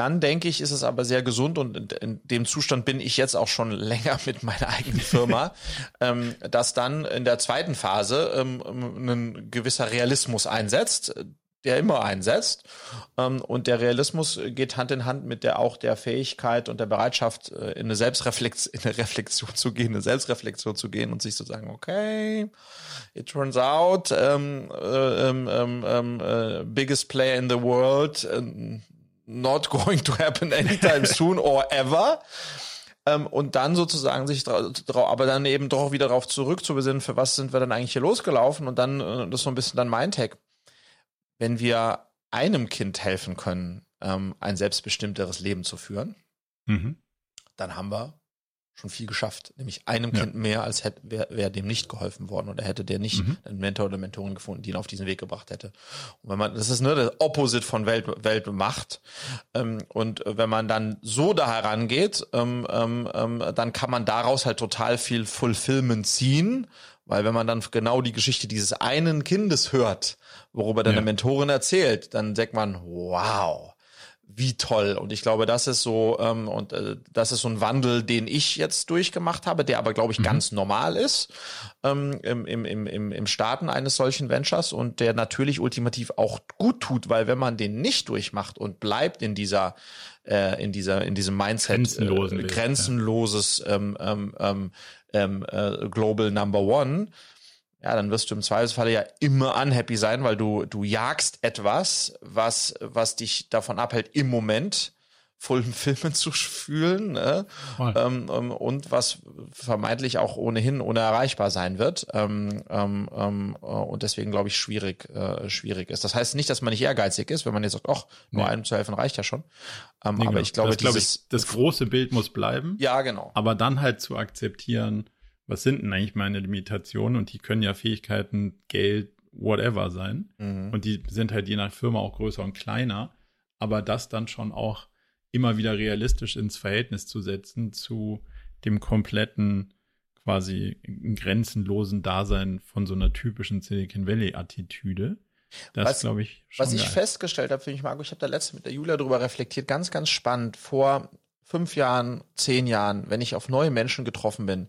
Dann denke ich, ist es aber sehr gesund und in dem Zustand bin ich jetzt auch schon länger mit meiner eigenen Firma, ähm, dass dann in der zweiten Phase ähm, ein gewisser Realismus einsetzt, der immer einsetzt. Ähm, und der Realismus geht Hand in Hand mit der auch der Fähigkeit und der Bereitschaft, äh, in eine Selbstreflexion, in eine Reflexion zu gehen, eine Selbstreflexion zu gehen und sich zu sagen, okay, it turns out, um, um, um, um, biggest player in the world, not going to happen anytime soon or ever. Ähm, und dann sozusagen sich drauf, aber dann eben doch wieder darauf zurückzubesinnen, für was sind wir dann eigentlich hier losgelaufen und dann, äh, das ist so ein bisschen dann mein Tag. Wenn wir einem Kind helfen können, ähm, ein selbstbestimmteres Leben zu führen, mhm. dann haben wir schon viel geschafft. Nämlich einem ja. Kind mehr, als hätte, wäre wär dem nicht geholfen worden oder hätte der nicht mhm. einen Mentor oder Mentorin gefunden, die ihn auf diesen Weg gebracht hätte. Und wenn man, das ist ne, das Opposite von Welt, Weltmacht. Ähm, und wenn man dann so da herangeht, ähm, ähm, ähm, dann kann man daraus halt total viel Fulfillment ziehen. Weil wenn man dann genau die Geschichte dieses einen Kindes hört, worüber dann ja. eine Mentorin erzählt, dann sagt man, wow, wie toll. Und ich glaube, das ist so, ähm, und äh, das ist so ein Wandel, den ich jetzt durchgemacht habe, der aber, glaube ich, mhm. ganz normal ist ähm, im, im, im, im Starten eines solchen Ventures und der natürlich ultimativ auch gut tut, weil wenn man den nicht durchmacht und bleibt in dieser äh, in dieser in diesem Mindset Grenzenlosen äh, grenzenloses ähm, ähm, ähm, ähm, äh, Global Number One, ja, dann wirst du im Zweifelsfalle ja immer unhappy sein, weil du, du jagst etwas, was, was dich davon abhält, im Moment vollen Filmen zu fühlen ne? ähm, ähm, und was vermeintlich auch ohnehin unerreichbar sein wird ähm, ähm, ähm, äh, und deswegen glaube ich schwierig äh, schwierig ist. Das heißt nicht, dass man nicht ehrgeizig ist, wenn man jetzt sagt, ach, nur nee. einem zu helfen reicht ja schon. Ähm, nee, aber genau. ich glaube, das, dieses, glaub ich, das große Bild muss bleiben. Ja, genau. Aber dann halt zu akzeptieren, was sind denn eigentlich meine Limitationen? Und die können ja Fähigkeiten, Geld, whatever sein. Mhm. Und die sind halt je nach Firma auch größer und kleiner. Aber das dann schon auch immer wieder realistisch ins Verhältnis zu setzen zu dem kompletten quasi grenzenlosen Dasein von so einer typischen Silicon Valley Attitüde. Das glaube ich schon. Was geil. ich festgestellt habe, finde ich, Marco, ich habe da letzte mit der Julia darüber reflektiert, ganz, ganz spannend. Vor fünf Jahren, zehn Jahren, wenn ich auf neue Menschen getroffen bin,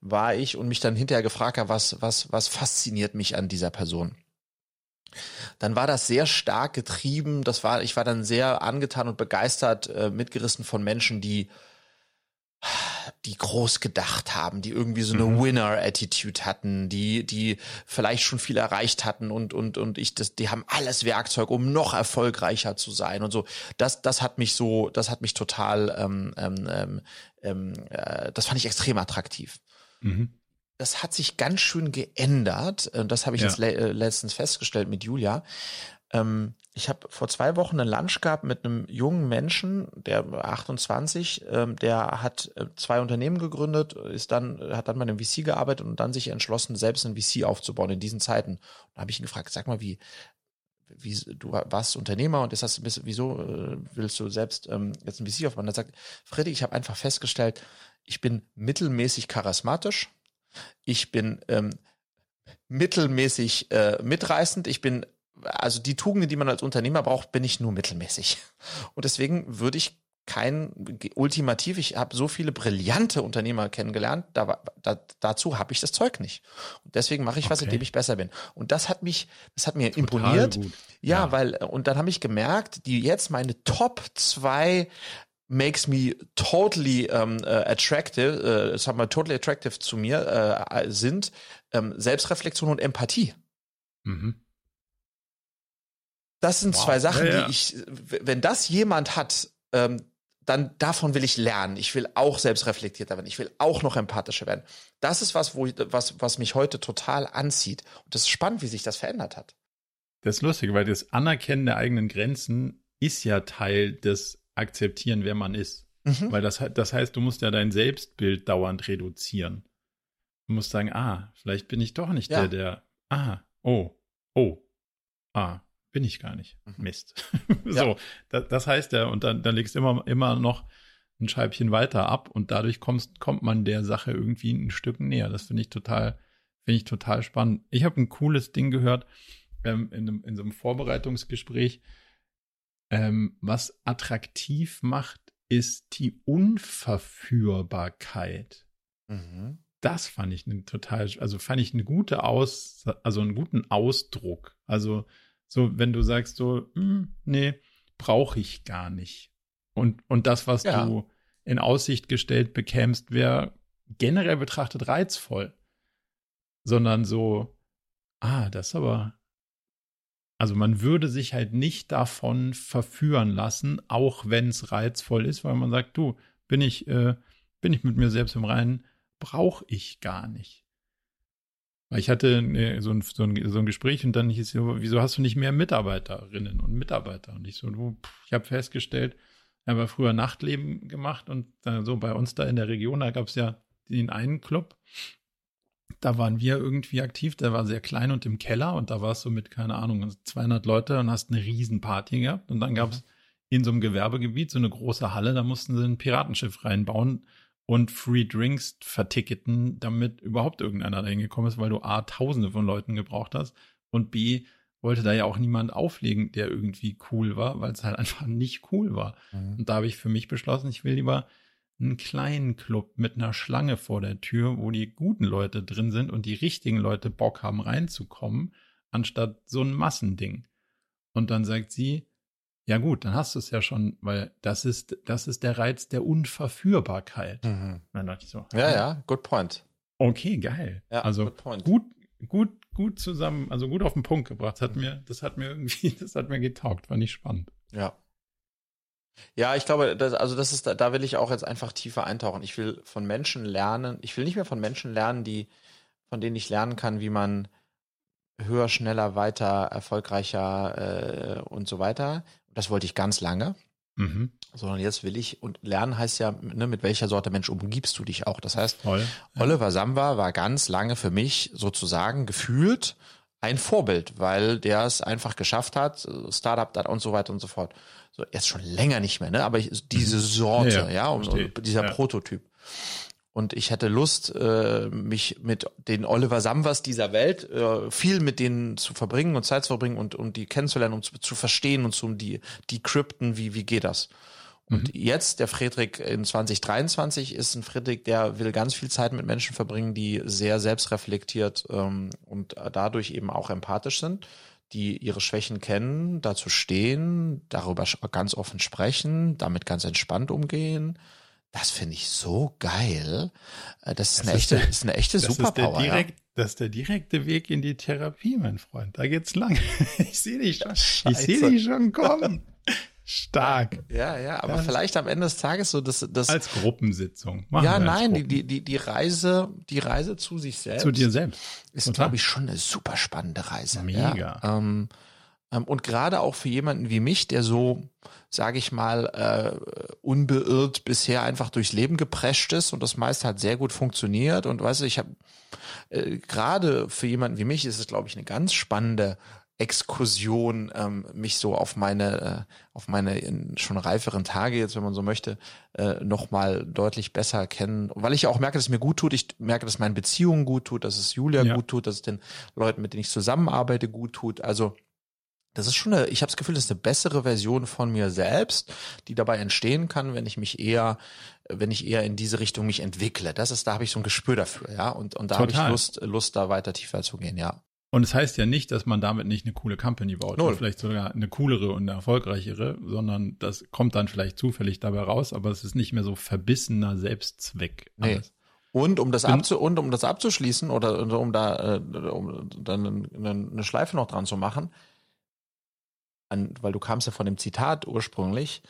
war ich und mich dann hinterher gefragt habe, was, was, was fasziniert mich an dieser Person? dann war das sehr stark getrieben. Das war, ich war dann sehr angetan und begeistert, äh, mitgerissen von Menschen, die die groß gedacht haben, die irgendwie so eine mhm. Winner-Attitude hatten, die, die vielleicht schon viel erreicht hatten und, und, und ich, das, die haben alles Werkzeug, um noch erfolgreicher zu sein und so. Das, das hat mich so, das hat mich total, ähm, ähm, ähm, ähm äh, das fand ich extrem attraktiv. Mhm. Das hat sich ganz schön geändert. Das habe ich ja. jetzt le äh, letztens festgestellt mit Julia. Ähm, ich habe vor zwei Wochen einen Lunch gehabt mit einem jungen Menschen, der 28, ähm, der hat äh, zwei Unternehmen gegründet, ist dann, hat dann bei einem VC gearbeitet und dann sich entschlossen, selbst ein VC aufzubauen in diesen Zeiten. Da habe ich ihn gefragt, sag mal, wie, wie du warst Unternehmer und ist das, wieso äh, willst du selbst ähm, jetzt ein VC aufbauen? Er sagt, Freddy, ich habe einfach festgestellt, ich bin mittelmäßig charismatisch, ich bin ähm, mittelmäßig äh, mitreißend, ich bin also die Tugenden, die man als Unternehmer braucht, bin ich nur mittelmäßig. Und deswegen würde ich kein ultimativ, ich habe so viele brillante Unternehmer kennengelernt, da, da, dazu habe ich das Zeug nicht. Und deswegen mache ich okay. was, in dem ich besser bin. Und das hat mich, das hat mir Total imponiert. Ja, ja, weil, und dann habe ich gemerkt, die jetzt meine Top zwei makes me totally um, uh, attractive, uh, sag mal, totally attractive zu mir uh, sind um, Selbstreflexion und Empathie. Mhm. Das sind wow. zwei Sachen, ja, ja. die ich, wenn das jemand hat, ähm, dann davon will ich lernen. Ich will auch selbstreflektierter werden. Ich will auch noch empathischer werden. Das ist was, wo ich, was, was mich heute total anzieht. Und das ist spannend, wie sich das verändert hat. Das ist lustig, weil das Anerkennen der eigenen Grenzen ist ja Teil des Akzeptieren, wer man ist. Mhm. Weil das, das heißt, du musst ja dein Selbstbild dauernd reduzieren. Du musst sagen, ah, vielleicht bin ich doch nicht ja. der, der, ah, oh, oh, ah, bin ich gar nicht. Mhm. Mist. so, ja. das, das, heißt ja, und dann, dann legst du immer, immer noch ein Scheibchen weiter ab und dadurch kommst, kommt man der Sache irgendwie ein Stück näher. Das finde ich total, finde ich total spannend. Ich habe ein cooles Ding gehört ähm, in, einem, in so einem Vorbereitungsgespräch. Ähm, was attraktiv macht, ist die Unverführbarkeit. Mhm. Das fand ich eine total, also fand ich eine gute Aus, also einen guten Ausdruck. Also so, wenn du sagst so, hm, nee, brauche ich gar nicht. Und, und das, was ja. du in Aussicht gestellt bekämst, wäre generell betrachtet reizvoll. Sondern so, ah, das aber. Also man würde sich halt nicht davon verführen lassen, auch wenn es reizvoll ist, weil man sagt, du, bin ich, äh, bin ich mit mir selbst im Reinen, brauche ich gar nicht. Ich hatte ne, so, ein, so, ein, so ein Gespräch und dann hieß es, wieso hast du nicht mehr Mitarbeiterinnen und Mitarbeiter? Und ich so, du, ich habe festgestellt, ich habe früher Nachtleben gemacht und dann so bei uns da in der Region, da gab es ja den einen Club, da waren wir irgendwie aktiv, der war sehr klein und im Keller und da warst du mit, keine Ahnung, 200 Leute und hast eine Riesenparty gehabt und dann gab es mhm. in so einem Gewerbegebiet so eine große Halle, da mussten sie ein Piratenschiff reinbauen und Free Drinks verticketen, damit überhaupt irgendeiner da hingekommen ist, weil du A, tausende von Leuten gebraucht hast und B, wollte da ja auch niemand auflegen, der irgendwie cool war, weil es halt einfach nicht cool war. Mhm. Und da habe ich für mich beschlossen, ich will lieber einen kleinen Club mit einer Schlange vor der Tür, wo die guten Leute drin sind und die richtigen Leute Bock haben reinzukommen, anstatt so ein Massending. Und dann sagt sie, ja gut, dann hast du es ja schon, weil das ist, das ist der Reiz der Unverführbarkeit. Mhm. Dann dachte ich so. Ja, ja, good point. Okay, geil. Ja, also gut, gut, gut zusammen, also gut auf den Punkt gebracht. Das hat mir, das hat mir irgendwie, das hat mir getaugt, fand ich spannend. Ja. Ja, ich glaube, das, also das ist, da will ich auch jetzt einfach tiefer eintauchen. Ich will von Menschen lernen, ich will nicht mehr von Menschen lernen, die, von denen ich lernen kann, wie man höher, schneller, weiter, erfolgreicher äh, und so weiter, das wollte ich ganz lange. Mhm. Sondern jetzt will ich, und lernen heißt ja, ne, mit welcher Sorte Mensch umgibst du dich auch. Das heißt, Voll. Oliver Samba war ganz lange für mich sozusagen gefühlt ein Vorbild, weil der es einfach geschafft hat, Startup und so weiter und so fort. So, er ist schon länger nicht mehr, ne? Aber diese mhm. Sorte, ja, ja, ja und, und, dieser ja. Prototyp. Und ich hätte Lust, äh, mich mit den Oliver Samvers dieser Welt äh, viel mit denen zu verbringen und Zeit zu verbringen und, und die kennenzulernen und zu, zu verstehen und zu die, die Krypten, wie, wie geht das? Und mhm. jetzt, der Friedrich in 2023 ist ein Friedrich, der will ganz viel Zeit mit Menschen verbringen, die sehr selbstreflektiert ähm, und dadurch eben auch empathisch sind. die ihre Schwächen kennen, dazu stehen, darüber ganz offen sprechen, damit ganz entspannt umgehen. Das finde ich so geil. Äh, das ist, das eine, ist echte, der, ist eine echte Superpower. Ist direkt, ja? Das ist der direkte Weg in die Therapie, mein Freund. Da geht's lang. Ich sehe dich schon. Ich sehe dich schon kommen. Stark. Ja, ja, aber das vielleicht am Ende des Tages so das, das als Gruppensitzung. Machen ja, nein, die, die, die, die Reise, die Reise zu sich selbst. Zu dir selbst. Ist, glaube ich, schon eine super spannende Reise. Mega. Ja, ähm, ähm, und gerade auch für jemanden wie mich, der so, sage ich mal, äh, unbeirrt bisher einfach durchs Leben geprescht ist und das meiste hat sehr gut funktioniert. Und weißt du, ich habe äh, gerade für jemanden wie mich ist es, glaube ich, eine ganz spannende Exkursion ähm, mich so auf meine äh, auf meine schon reiferen Tage jetzt, wenn man so möchte, äh, noch mal deutlich besser kennen, weil ich auch merke, dass es mir gut tut. Ich merke, dass meinen Beziehungen gut tut, dass es Julia ja. gut tut, dass es den Leuten, mit denen ich zusammenarbeite, gut tut. Also das ist schon eine, ich habe das Gefühl, das ist eine bessere Version von mir selbst, die dabei entstehen kann, wenn ich mich eher, wenn ich eher in diese Richtung mich entwickle. Das ist, da habe ich so ein Gespür dafür, ja. Und, und da habe ich Lust, Lust, da weiter tiefer zu gehen, ja. Und es das heißt ja nicht, dass man damit nicht eine coole Company baut. Null. vielleicht sogar eine coolere und eine erfolgreichere, sondern das kommt dann vielleicht zufällig dabei raus, aber es ist nicht mehr so verbissener Selbstzweck. Nee. Und um das, abzu und um das abzuschließen oder um da, äh, um dann eine Schleife noch dran zu machen, an, weil du kamst ja von dem Zitat ursprünglich,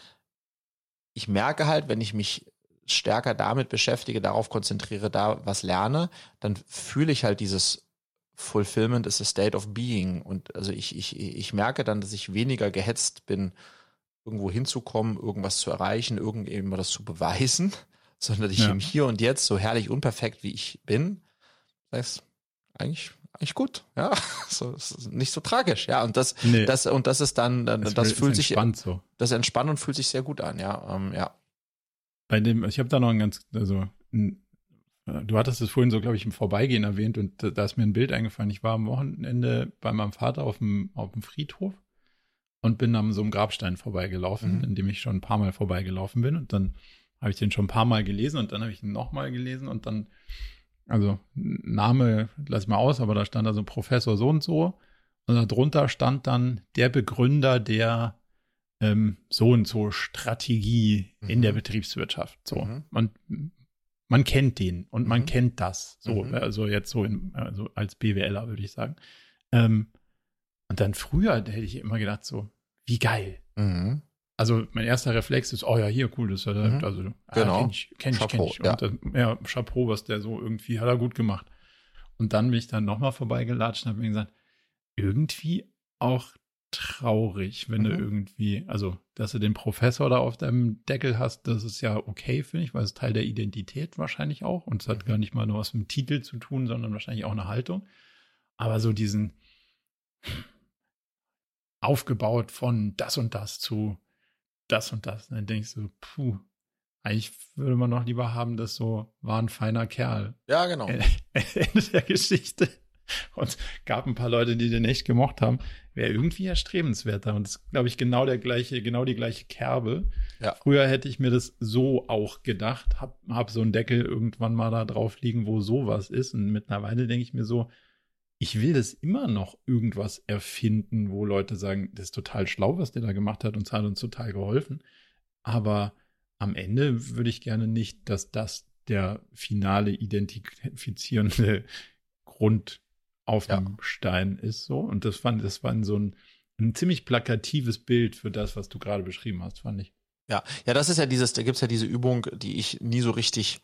ich merke halt, wenn ich mich stärker damit beschäftige, darauf konzentriere, da was lerne, dann fühle ich halt dieses Fulfillment is a state of being. Und also ich, ich, ich merke dann, dass ich weniger gehetzt bin, irgendwo hinzukommen, irgendwas zu erreichen, irgendwas zu beweisen, sondern ich ja. im Hier und Jetzt so herrlich unperfekt wie ich bin, das heißt, eigentlich eigentlich gut, ja, so nicht so tragisch, ja, und das, nee. das und das ist dann, das, das fühlt sich so. das entspannt und fühlt sich sehr gut an, ja, ähm, ja. Bei dem, ich habe da noch ein ganz, also ein, du hattest es vorhin so, glaube ich, im Vorbeigehen erwähnt und da ist mir ein Bild eingefallen. Ich war am Wochenende bei meinem Vater auf dem auf dem Friedhof und bin an so einem Grabstein vorbeigelaufen, mhm. in dem ich schon ein paar Mal vorbeigelaufen bin und dann habe ich den schon ein paar Mal gelesen und dann habe ich ihn nochmal gelesen und dann also Name lass ich mal aus, aber da stand also Professor so und so. Und darunter stand dann der Begründer der ähm, so und so Strategie mhm. in der mhm. Betriebswirtschaft. So. Mhm. Und man kennt den und man mhm. kennt das. So, mhm. also jetzt so in, also als BWLer würde ich sagen. Ähm, und dann früher hätte ich immer gedacht, so, wie geil. Mhm. Also mein erster Reflex ist, oh ja, hier, cool, das ist ja, mhm. also, genau. Ah, kenn ich, kenn ich, kenn ich. Ja. Und das, ja, Chapeau, was der so irgendwie, hat er gut gemacht. Und dann bin ich dann nochmal vorbeigelatscht und habe mir gesagt, irgendwie auch traurig, wenn mhm. du irgendwie, also, dass du den Professor da auf deinem Deckel hast, das ist ja okay, finde ich, weil es Teil der Identität wahrscheinlich auch. Und es hat mhm. gar nicht mal nur was mit dem Titel zu tun, sondern wahrscheinlich auch eine Haltung. Aber so diesen aufgebaut von das und das zu das und das. Und dann denke ich so, puh, eigentlich würde man noch lieber haben, das so war ein feiner Kerl. Ja, genau. Ende der Geschichte. Und gab ein paar Leute, die den echt gemocht haben. Wäre irgendwie erstrebenswerter. Und das ist, glaube ich, genau der gleiche, genau die gleiche Kerbe. Ja. Früher hätte ich mir das so auch gedacht, hab, hab so einen Deckel irgendwann mal da drauf liegen, wo sowas ist. Und mittlerweile denke ich mir so, ich will das immer noch irgendwas erfinden, wo Leute sagen, das ist total schlau, was der da gemacht hat und es hat uns total geholfen. Aber am Ende würde ich gerne nicht, dass das der finale identifizierende Grund auf ja. dem Stein ist so. Und das fand, das war so ein, ein ziemlich plakatives Bild für das, was du gerade beschrieben hast, fand ich. Ja, ja, das ist ja dieses, da gibt's ja diese Übung, die ich nie so richtig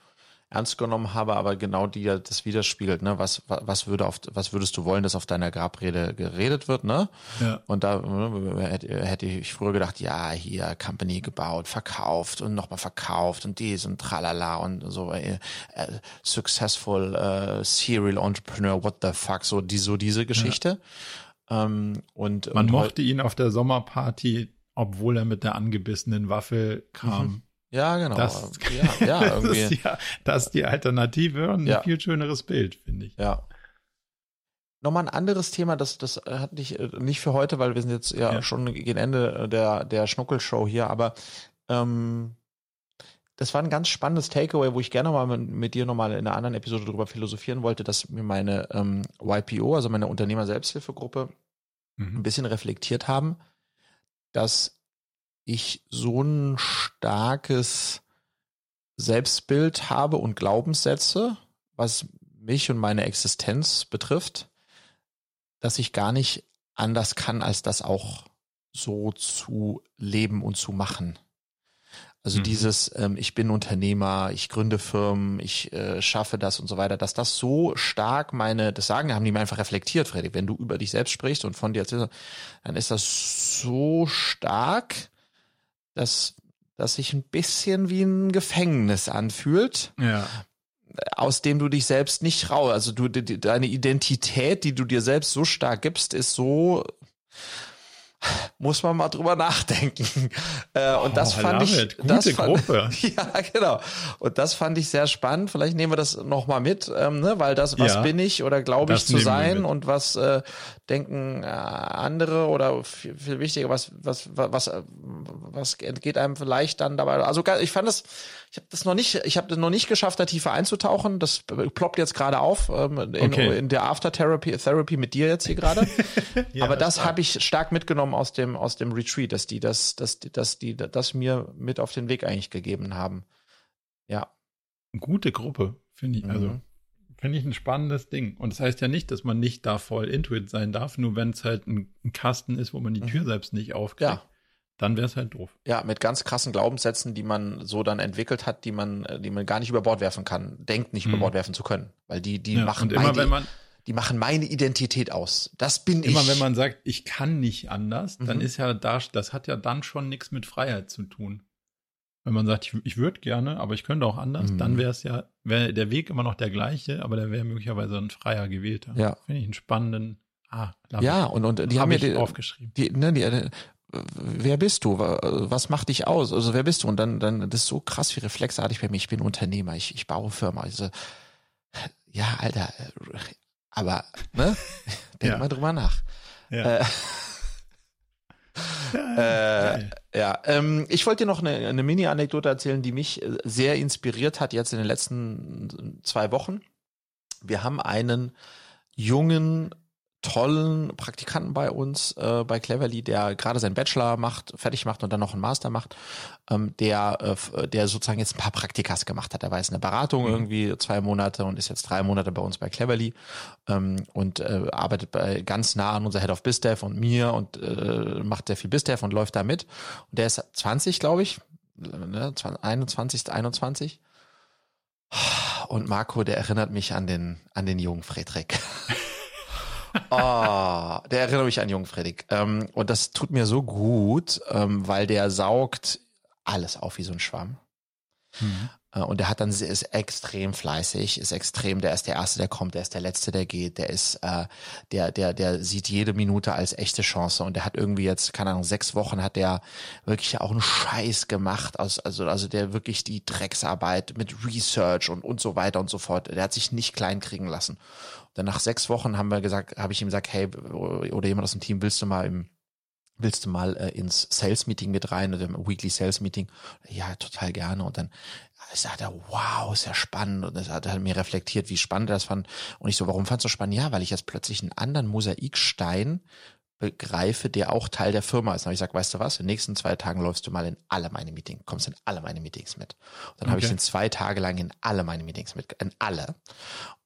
ernst genommen habe, aber genau die ja das widerspiegelt, ne? Was, was würde auf, was würdest du wollen, dass auf deiner Grabrede geredet wird, ne? Ja. Und da ne, hätte ich früher gedacht, ja, hier Company gebaut, verkauft und nochmal verkauft und dies und tralala und so äh, äh, successful äh, serial entrepreneur, what the fuck, so die so diese Geschichte. Ja. Ähm, und man und mochte ihn auf der Sommerparty, obwohl er mit der angebissenen Waffe kam. Mhm ja, genau. Das, ja, ja, irgendwie. das, ist ja, das ist die Alternative und ja. ein viel schöneres Bild, finde ich. Ja. Nochmal ein anderes Thema, das, das hatte ich äh, nicht für heute, weil wir sind jetzt ja, ja. schon gegen Ende der, der Schnuckelshow hier, aber ähm, das war ein ganz spannendes Takeaway, wo ich gerne mal mit, mit dir nochmal in einer anderen Episode drüber philosophieren wollte, dass mir meine ähm, YPO, also meine Unternehmer-Selbsthilfegruppe, mhm. ein bisschen reflektiert haben, dass ich so ein starkes Selbstbild habe und Glaubenssätze, was mich und meine Existenz betrifft, dass ich gar nicht anders kann, als das auch so zu leben und zu machen. Also mhm. dieses, ähm, ich bin Unternehmer, ich gründe Firmen, ich äh, schaffe das und so weiter, dass das so stark meine, das sagen, haben die mir einfach reflektiert, Freddy, wenn du über dich selbst sprichst und von dir erzählst, dann ist das so stark, dass, dass sich ein bisschen wie ein Gefängnis anfühlt. Ja. Aus dem du dich selbst nicht raus, also du, die, deine Identität, die du dir selbst so stark gibst, ist so, muss man mal drüber nachdenken. Äh, und das oh, fand ich, das fand, Gruppe. ja genau. Und das fand ich sehr spannend. Vielleicht nehmen wir das noch mal mit, ähm, ne? weil das, was ja, bin ich oder glaube ich zu sein und was äh, denken äh, andere oder viel, viel wichtiger, was was was was entgeht einem vielleicht dann dabei. Also ich fand das, ich habe das noch nicht, ich habe das noch nicht geschafft, da tiefer einzutauchen. Das ploppt jetzt gerade auf ähm, in, okay. in, der After Therapy Therapy mit dir jetzt hier gerade. ja, Aber das habe ich stark mitgenommen aus dem aus dem Retreat, dass die das, dass die, dass die das mir mit auf den Weg eigentlich gegeben haben. Ja. Gute Gruppe, finde ich. Also mhm. Finde ich ein spannendes Ding. Und das heißt ja nicht, dass man nicht da voll Intuit sein darf, nur wenn es halt ein, ein, Kasten ist, wo man die Tür mhm. selbst nicht aufkriegt. Ja. Dann wäre es halt doof. Ja, mit ganz krassen Glaubenssätzen, die man so dann entwickelt hat, die man, die man gar nicht über Bord werfen kann, denkt nicht mhm. über Bord werfen zu können. Weil die, die ja, machen immer, wenn man, die machen meine Identität aus. Das bin immer, ich. Immer wenn man sagt, ich kann nicht anders, mhm. dann ist ja da, das hat ja dann schon nichts mit Freiheit zu tun. Wenn man sagt, ich, ich würde gerne, aber ich könnte auch anders, mhm. dann wäre es ja, wäre der Weg immer noch der gleiche, aber der wäre möglicherweise ein freier gewählter. Ja. Finde ich einen spannenden, ah, Ja, und, und die hab haben mir die, aufgeschrieben. Die, ne, die, äh, wer bist du? Was macht dich aus? Also wer bist du? Und dann, dann, das ist so krass wie reflexartig bei mir. Ich bin Unternehmer, ich, ich baue Firma. Also, ja, Alter, aber, ne? Denk ja. mal drüber nach. Ja. Äh, äh, ja, ähm, ich wollte dir noch eine, eine Mini-Anekdote erzählen, die mich äh, sehr inspiriert hat jetzt in den letzten zwei Wochen. Wir haben einen jungen tollen Praktikanten bei uns äh, bei Cleverly, der gerade seinen Bachelor macht, fertig macht und dann noch einen Master macht, ähm, der äh, der sozusagen jetzt ein paar Praktikas gemacht hat. Er war jetzt eine Beratung mhm. irgendwie zwei Monate und ist jetzt drei Monate bei uns bei Cleverly ähm, und äh, arbeitet bei, ganz nah an unser Head of BizDev und mir und äh, macht sehr viel BizDev und läuft da mit. Und der ist 20, glaube ich, ne, 21, 21. Und Marco, der erinnert mich an den an den jungen Friedrich. oh, der erinnert mich an Jungen Fredrik. Ähm, und das tut mir so gut, ähm, weil der saugt alles auf wie so ein Schwamm. Mhm. Äh, und der hat dann ist extrem fleißig, ist extrem, der ist der Erste, der kommt, der ist der Letzte, der geht, der ist, äh, der, der, der sieht jede Minute als echte Chance und der hat irgendwie jetzt, keine Ahnung, sechs Wochen hat der wirklich auch einen Scheiß gemacht, aus, also, also der wirklich die Drecksarbeit mit Research und, und so weiter und so fort, der hat sich nicht klein kriegen lassen. Dann nach sechs Wochen haben wir gesagt, habe ich ihm gesagt, hey, oder jemand aus dem Team, willst du mal im willst du mal äh, ins Sales Meeting mit rein oder im Weekly Sales Meeting? Ja, total gerne. Und dann sagt er, wow, ist ja spannend. Und das hat er mir reflektiert, wie spannend er das fand. Und ich so, warum fandst du spannend? Ja, weil ich jetzt plötzlich einen anderen Mosaikstein begreife, der auch Teil der Firma ist. Dann habe ich gesagt, weißt du was, in den nächsten zwei Tagen läufst du mal in alle meine Meetings, kommst in alle meine Meetings mit. Und dann okay. habe ich ihn zwei Tage lang in alle meine Meetings mit, in alle.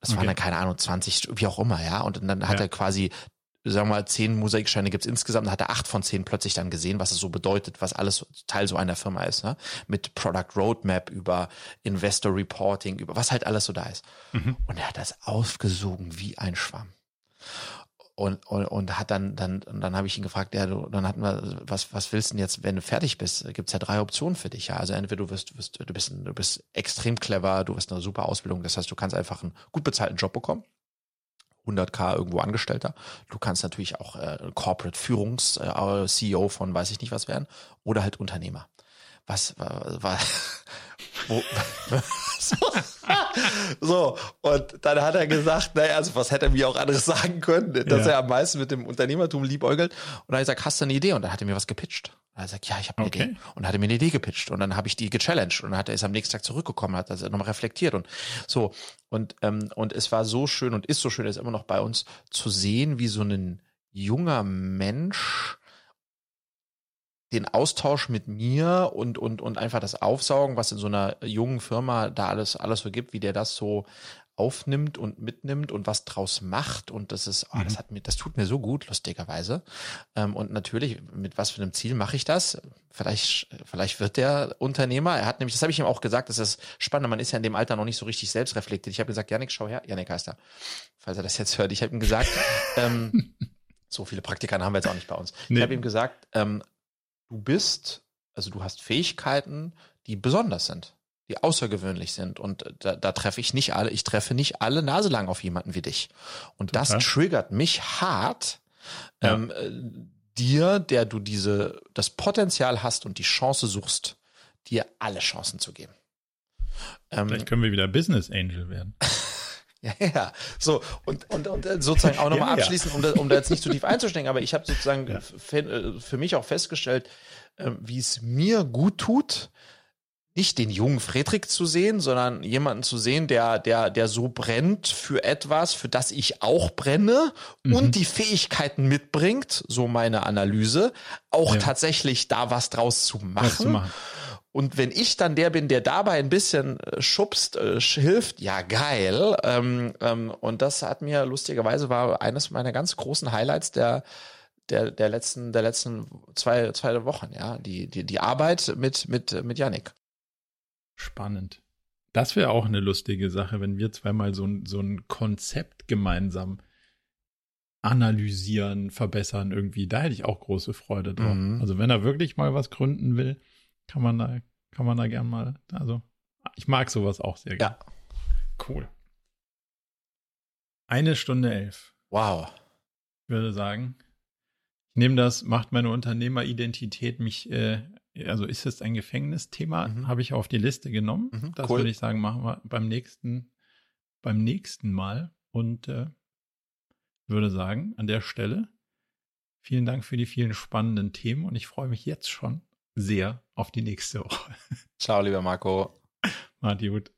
Das okay. waren dann, keine Ahnung, 20, wie auch immer, ja. Und dann hat ja. er quasi sagen wir mal, zehn Mosaiksteine gibt's insgesamt, da hat er acht von zehn plötzlich dann gesehen, was es so bedeutet, was alles Teil so einer Firma ist, ne? Mit Product Roadmap über Investor Reporting, über was halt alles so da ist. Mhm. Und er hat das aufgesogen wie ein Schwamm und, und, und hat dann, dann, dann habe ich ihn gefragt, ja, du, dann hatten wir, was, was willst du denn jetzt, wenn du fertig bist? Gibt's ja drei Optionen für dich, ja. Also entweder du wirst, wirst, du bist, du bist extrem clever, du hast eine super Ausbildung, das heißt, du kannst einfach einen gut bezahlten Job bekommen. 100k irgendwo Angestellter. Du kannst natürlich auch äh, Corporate Führungs äh, CEO von weiß ich nicht was werden oder halt Unternehmer. Was war, war wo, so, und dann hat er gesagt, naja, also was hätte er mir auch anderes sagen können, dass ja. er am meisten mit dem Unternehmertum liebäugelt. Und dann habe ich gesagt, hast du eine Idee? Und dann hat er mir was gepitcht. Und er sagt, ja, ich habe eine okay. Idee. Und dann hat er mir eine Idee gepitcht. Und dann habe ich die gechallenged. Und dann hat er ist am nächsten Tag zurückgekommen, hat das nochmal reflektiert und so. Und, ähm, und es war so schön und ist so schön, ist immer noch bei uns, zu sehen, wie so ein junger Mensch den Austausch mit mir und, und, und einfach das Aufsaugen, was in so einer jungen Firma da alles, alles so gibt, wie der das so aufnimmt und mitnimmt und was draus macht. Und das ist, oh, das mhm. hat mir, das tut mir so gut, lustigerweise. Ähm, und natürlich, mit was für einem Ziel mache ich das? Vielleicht, vielleicht wird der Unternehmer. Er hat nämlich, das habe ich ihm auch gesagt, das ist spannend, man ist ja in dem Alter noch nicht so richtig selbstreflektiert. Ich habe gesagt, Janik, schau her, Janik heißt er, falls er das jetzt hört. Ich habe ihm gesagt, ähm, so viele Praktiker haben wir jetzt auch nicht bei uns. Nee. Ich habe ihm gesagt, ähm, du bist, also du hast Fähigkeiten, die besonders sind die außergewöhnlich sind. Und da, da treffe ich nicht alle, ich treffe nicht alle naselang auf jemanden wie dich. Und das triggert mich hart, ja. ähm, äh, dir, der du diese, das Potenzial hast und die Chance suchst, dir alle Chancen zu geben. Ähm, Vielleicht können wir wieder Business Angel werden. Ja, ja. So, und, und, und äh, sozusagen auch nochmal ja, abschließend, um da, um da jetzt nicht zu tief einzusteigen, aber ich habe sozusagen ja. für, für, mich auch festgestellt, äh, wie es mir gut tut, nicht den jungen Friedrich zu sehen, sondern jemanden zu sehen, der, der, der so brennt für etwas, für das ich auch brenne mhm. und die Fähigkeiten mitbringt, so meine Analyse, auch ja. tatsächlich da was draus zu machen. Zu machen. Und wenn ich dann der bin, der dabei ein bisschen äh, schubst, äh, hilft, ja geil. Ähm, ähm, und das hat mir lustigerweise war eines meiner ganz großen Highlights der der, der letzten, der letzten zwei, zwei Wochen, ja, die, die, die Arbeit mit, mit, mit Yannick. Spannend. Das wäre auch eine lustige Sache, wenn wir zweimal so ein, so ein Konzept gemeinsam analysieren, verbessern irgendwie. Da hätte ich auch große Freude drauf. Mhm. Also wenn er wirklich mal was gründen will, kann man da, kann man da gern mal, also ich mag sowas auch sehr gerne. Ja. Cool. Eine Stunde elf. Wow. Ich würde sagen, ich nehme das, macht meine Unternehmeridentität mich äh, also ist es ein Gefängnisthema, mhm. habe ich auf die Liste genommen. Mhm, das cool. würde ich sagen, machen wir beim nächsten, beim nächsten Mal. Und äh, würde sagen, an der Stelle, vielen Dank für die vielen spannenden Themen und ich freue mich jetzt schon sehr auf die nächste Woche. Ciao, lieber Marco. Macht gut.